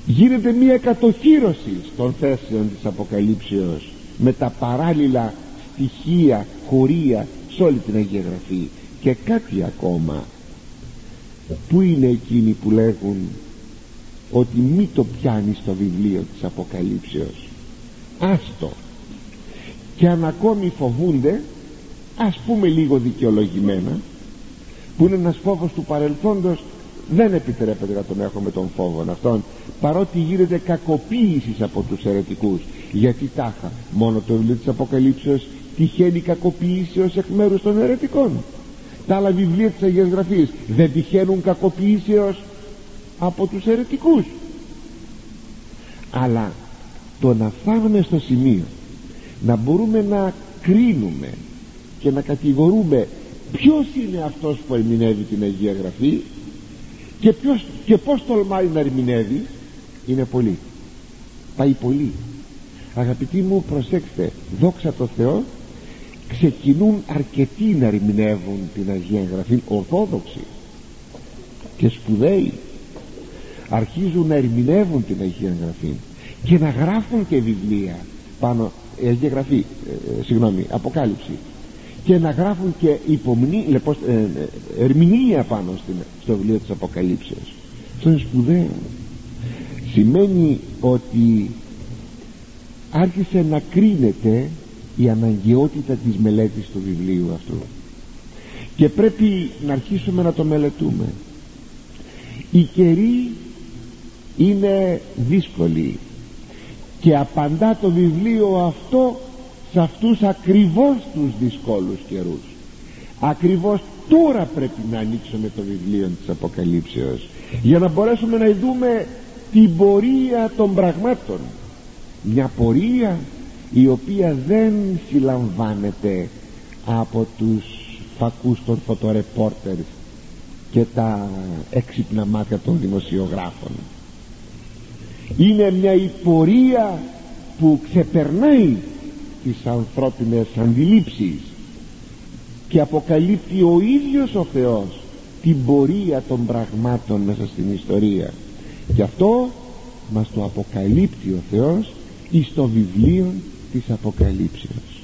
Γίνεται μια κατοχύρωση των θέσεων της Αποκαλύψεως με τα παράλληλα στοιχεία, χωρία σε όλη την Αγία Γραφή. Και κάτι ακόμα που είναι εκείνοι που λέγουν ότι μη το πιάνεις στο βιβλίο της Αποκαλύψεως; Άστο. Και αν ακόμη φοβούνται ας πούμε λίγο δικαιολογημένα που είναι ένας φόβος του παρελθόντος δεν επιτρέπεται να τον έχουμε τον φόβο αυτόν παρότι γίνεται κακοποίησης από τους αιρετικούς. Γιατί τάχα μόνο το βιβλίο της Αποκαλύψεως τυχαίνει κακοποίησεως εκ μέρους των αιρετικών τα άλλα βιβλία της Αγίας Γραφής δεν τυχαίνουν κακοποίησεως από τους αιρετικούς. Αλλά το να φτάνουμε στο σημείο να μπορούμε να κρίνουμε και να κατηγορούμε ποιος είναι αυτός που ερμηνεύει την Αγία Γραφή και, ποιος, και πως τολμάει να ερμηνεύει είναι πολύ. Πάει πολύ. Αγαπητοί μου προσέξτε δόξα τω Θεώ ξεκινούν αρκετοί να ερμηνεύουν την Αγία Γραφή ορθόδοξοι και σπουδαίοι. Αρχίζουν να ερμηνεύουν την Αγία Γραφή και να γράφουν και βιβλία πάνω Αγία Γραφή ε, ε, συγγνώμη Αποκάλυψη. Και να γράφουν και υπομνή, λεπώς, ε, ε, ερμηνεία πάνω στην, στο βιβλίο της Αποκαλύψεως. Αυτό είναι σπουδαίο. Σημαίνει ότι άρχισε να κρίνεται η αναγκαιότητα της μελέτης του βιβλίου αυτού. Και πρέπει να αρχίσουμε να το μελετούμε. Η καιρή είναι δύσκολη και απαντά το βιβλίο αυτό σε αυτούς ακριβώς τους δυσκόλους καιρούς. Ακριβώς τώρα πρέπει να ανοίξουμε το βιβλίο της Αποκαλύψεως για να μπορέσουμε να δούμε την πορεία των πραγμάτων. Μια πορεία η οποία δεν συλλαμβάνεται από τους φακούς των φωτορεπόρτερ και τα έξυπνα μάτια των δημοσιογράφων. Είναι μια υπορία που ξεπερνάει τις ανθρώπινες αντιλήψεις και αποκαλύπτει ο ίδιος ο Θεός την πορεία των πραγμάτων μέσα στην ιστορία. Και αυτό μας το αποκαλύπτει ο Θεός εις το βιβλίο της Αποκαλύψεως.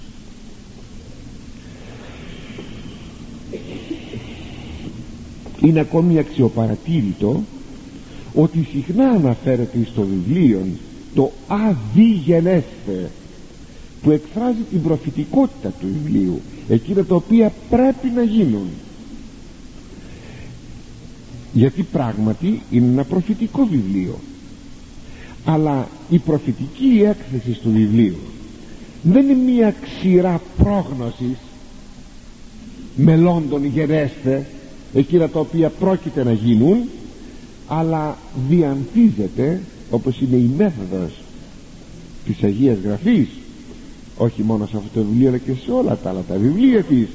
Είναι ακόμη αξιοπαρατήρητο ότι συχνά αναφέρεται στο βιβλίο το αδιγενέστε που εκφράζει την προφητικότητα του βιβλίου εκείνα τα οποία πρέπει να γίνουν. Γιατί πράγματι είναι ένα προφητικό βιβλίο. Αλλά η προφητική έκθεση του βιβλίου δεν είναι μια ξηρά πρόγνωσης. Μελώντων γενέστε εκείνα τα οποία πρόκειται να γίνουν αλλά διανθίζεται όπως είναι η μέθοδος της Αγίας Γραφής όχι μόνο σε αυτό το βιβλίο αλλά και σε όλα τα άλλα τα βιβλία της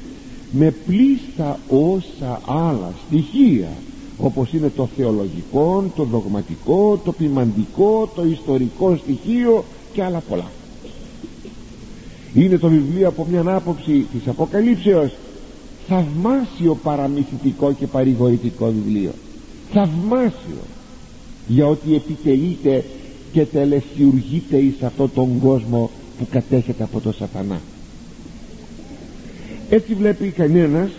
με πλήστα όσα άλλα στοιχεία όπως είναι το θεολογικό, το δογματικό, το ποιμαντικό, το ιστορικό στοιχείο και άλλα πολλά είναι το βιβλίο από μια άποψη της Αποκαλύψεως. Θαυμάσιο παραμυθιτικό και παρηγορητικό βιβλίο. Θαυμάσιο. Για ότι επιτελείται και τελεσιουργείται εις αυτόν τον κόσμο που κατέχεται από το σατανά. Έτσι βλέπει κανένας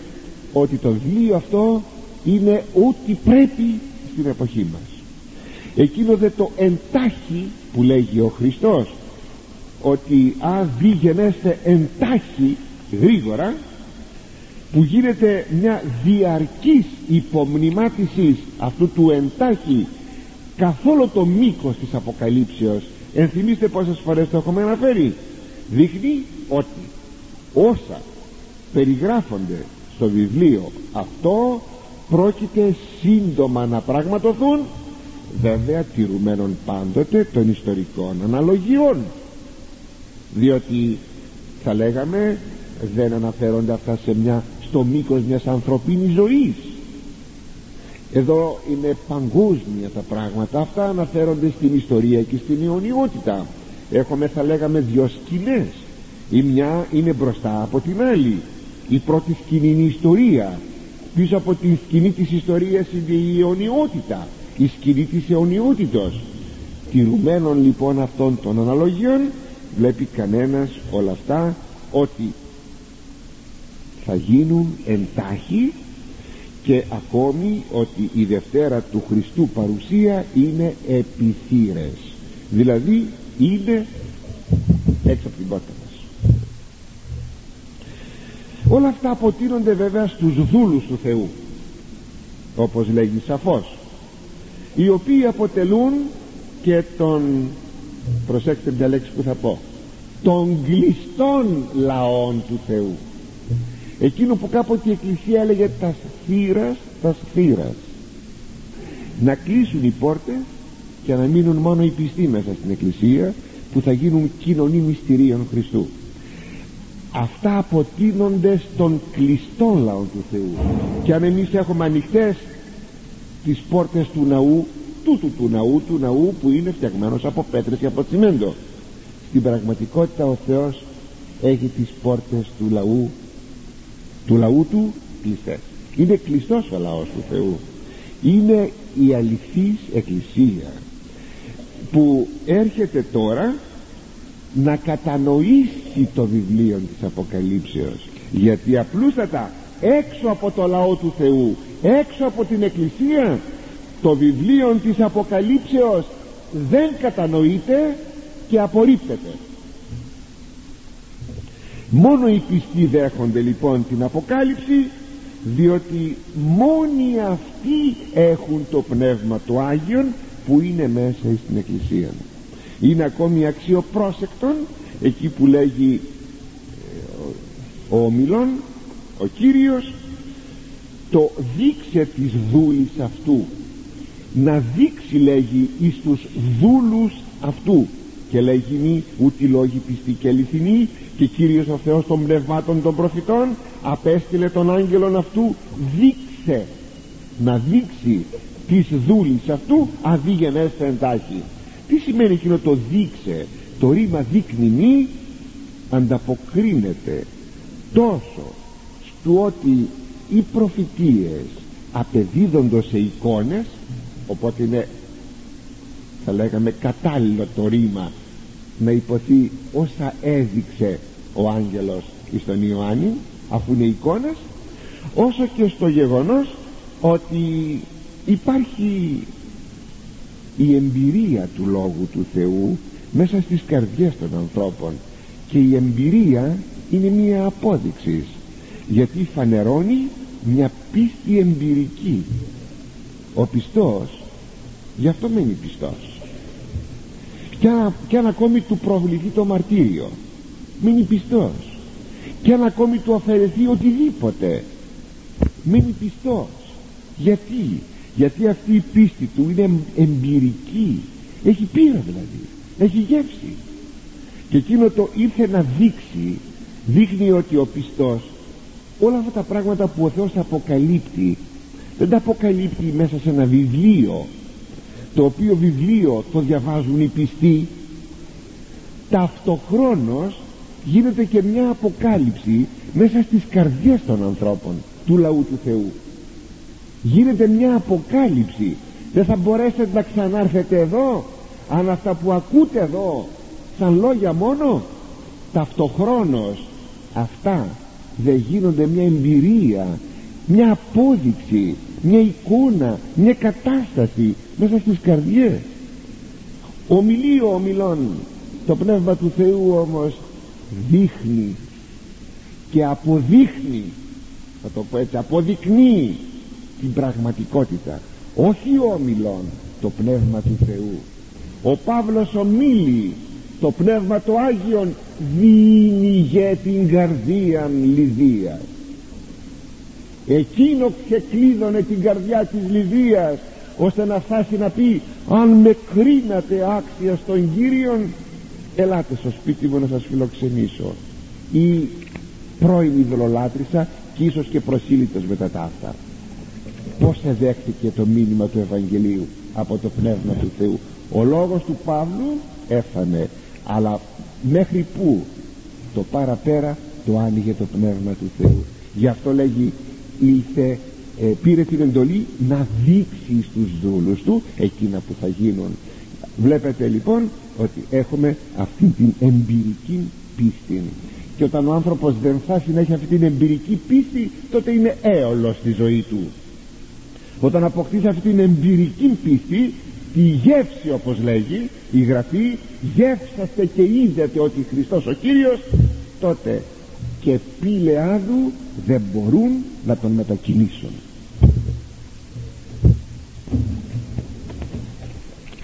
ότι το βιβλίο αυτό είναι ό,τι πρέπει στην εποχή μας. Εκείνο δε το εντάχει που λέγει ο Χριστός ότι αν γενέστε εντάχει γρήγορα που γίνεται μια διαρκής υπομνημάτισης αυτού του εντάχει καθόλου το μήκος της αποκαλύψεως ενθυμίστε πόσες φορές το έχουμε αναφέρει δείχνει ότι όσα περιγράφονται στο βιβλίο αυτό πρόκειται σύντομα να πραγματοθούν βέβαια τηρουμένων πάντοτε των ιστορικών αναλογιών διότι θα λέγαμε δεν αναφέρονται αυτά σε μια, στο μήκος μιας ανθρωπίνης ζωής. Εδώ είναι παγκόσμια τα πράγματα. Αυτά αναφέρονται στην ιστορία και στην αιωνιότητα. Έχουμε θα λέγαμε δυο σκηνές. Η μια είναι μπροστά από την άλλη. Η πρώτη σκηνή είναι η ιστορία. Πίσω από την σκηνή της ιστορίας είναι η αιωνιότητα. Η σκηνή της αιωνιότητος. Τηρουμένων λοιπόν αυτών των αναλογιών βλέπει κανένας όλα αυτά ότι θα γίνουν εντάχει και ακόμη ότι η Δευτέρα του Χριστού παρουσία είναι επιθύρες. Δηλαδή είναι έξω από την πόρτα μας. Όλα αυτά αποτείνονται βέβαια στους δούλους του Θεού όπως λέγει σαφώς οι οποίοι αποτελούν και τον προσέξτε μια λέξη που θα πω των κλειστών λαών του Θεού. Εκείνο που κάποτε η Εκκλησία έλεγε τα θύρας τα θύρας να κλείσουν οι πόρτες και να μείνουν μόνο οι πιστοί μέσα στην Εκκλησία που θα γίνουν κοινωνοί μυστηρίων Χριστού. Αυτά αποτείνονται στον κλειστό λαό του Θεού. Και αν εμείς έχουμε ανοιχτές τις πόρτες του ναού τούτου του ναού του ναού που είναι φτιαγμένος από πέτρες και από τσιμέντο στην πραγματικότητα ο Θεός έχει τις πόρτες του λαού του λαού του κλειστές. Είναι κλειστός ο λαός του Θεού. Είναι η αληθής εκκλησία που έρχεται τώρα να κατανοήσει το βιβλίο της Αποκαλύψεως. Γιατί απλούστατα έξω από το λαό του Θεού έξω από την εκκλησία το βιβλίο της Αποκαλύψεως δεν κατανοείται και απορρίπτεται. Μόνο οι πιστοί δέχονται λοιπόν την Αποκάλυψη διότι μόνοι αυτοί έχουν το Πνεύμα του Άγιον που είναι μέσα στην Εκκλησία. Είναι ακόμη αξιοπρόσεκτον εκεί που λέγει ε, ο ομιλών ο Κύριος το δείξε της δούλης αυτού να δείξει λέγει εις τους δούλους αυτού και λέγει μη ούτε λόγοι πιστοί και αληθινοί και Κύριος ο Θεός των πνευμάτων των προφητών απέστειλε τον άγγελον αυτού δείξε να δείξει της δούλης αυτού αδίγενέσθε εντάχει τι σημαίνει εκείνο το δείξε το ρήμα δείχνει μη ανταποκρίνεται τόσο στο ότι οι προφητείες απεδίδονται σε εικόνες οπότε είναι θα λέγαμε κατάλληλο το ρήμα να υποθεί όσα έδειξε ο άγγελος στον Ιωάννη αφού είναι εικόνες όσο και στο γεγονός ότι υπάρχει η εμπειρία του Λόγου του Θεού μέσα στις καρδιές των ανθρώπων. Και η εμπειρία είναι μία απόδειξη γιατί φανερώνει μια πίστη εμπειρική. Ο πιστός γι' αυτό μένει πιστός και αν, και αν ακόμη του προβληθεί το μαρτύριο. Μείνει πιστός. Και αν ακόμη του αφαιρεθεί οτιδήποτε. Μείνει πιστός. Γιατί; Γιατί αυτή η πίστη του είναι εμπειρική. Έχει πείρα δηλαδή. Έχει γεύση. Και εκείνο το ήρθε να δείξει δείχνει ότι ο πιστός όλα αυτά τα πράγματα που ο Θεός αποκαλύπτει δεν τα αποκαλύπτει μέσα σε ένα βιβλίο το οποίο βιβλίο το διαβάζουν οι πιστοί ταυτοχρόνως γίνεται και μια αποκάλυψη μέσα στις καρδιές των ανθρώπων του λαού του Θεού. Γίνεται μια αποκάλυψη. Δεν θα μπορέσετε να ξανάρθετε εδώ αν αυτά που ακούτε εδώ σαν λόγια μόνο ταυτοχρόνως αυτά δεν γίνονται μια εμπειρία μια απόδειξη μια εικόνα μια κατάσταση μέσα στις καρδιές. Ομιλεί ο ομιλών. Το Πνεύμα του Θεού όμως δείχνει και αποδείχνει θα το πω έτσι αποδεικνύει την πραγματικότητα. Όχι ο ομιλών το Πνεύμα του Θεού. Ο Παύλος ομίλει το Πνεύμα το Άγιον δίνει για την καρδία Λιδίας εκείνο ξεκλείδωνε την καρδιά της Λιδίας ώστε να φτάσει να πει αν με κρίνατε άξια στον Κύριον ελάτε στο σπίτι μου να σας φιλοξενήσω η πρώην ειδωλολάτρησα και ίσως και προσήλυτος μετά τα αυτά πως εδέχτηκε το μήνυμα του Ευαγγελίου από το Πνεύμα του Θεού. Ο λόγος του Παύλου έφανε αλλά μέχρι που το παραπέρα το άνοιγε το Πνεύμα του Θεού. Γι' αυτό λέγει ήλθε ε, πήρε την εντολή να δείξει στους δούλους του εκείνα που θα γίνουν. Βλέπετε λοιπόν ότι έχουμε αυτή την εμπειρική πίστη. Και όταν ο άνθρωπος δεν φτάσει να έχει αυτή την εμπειρική πίστη τότε είναι έολος στη ζωή του. Όταν αποκτήσει αυτή την εμπειρική πίστη τη γεύση όπως λέγει η Γραφή γεύσαστε και είδατε ότι Χριστός ο Κύριος τότε και πήλε άδου δεν μπορούν να τον μετακινήσουν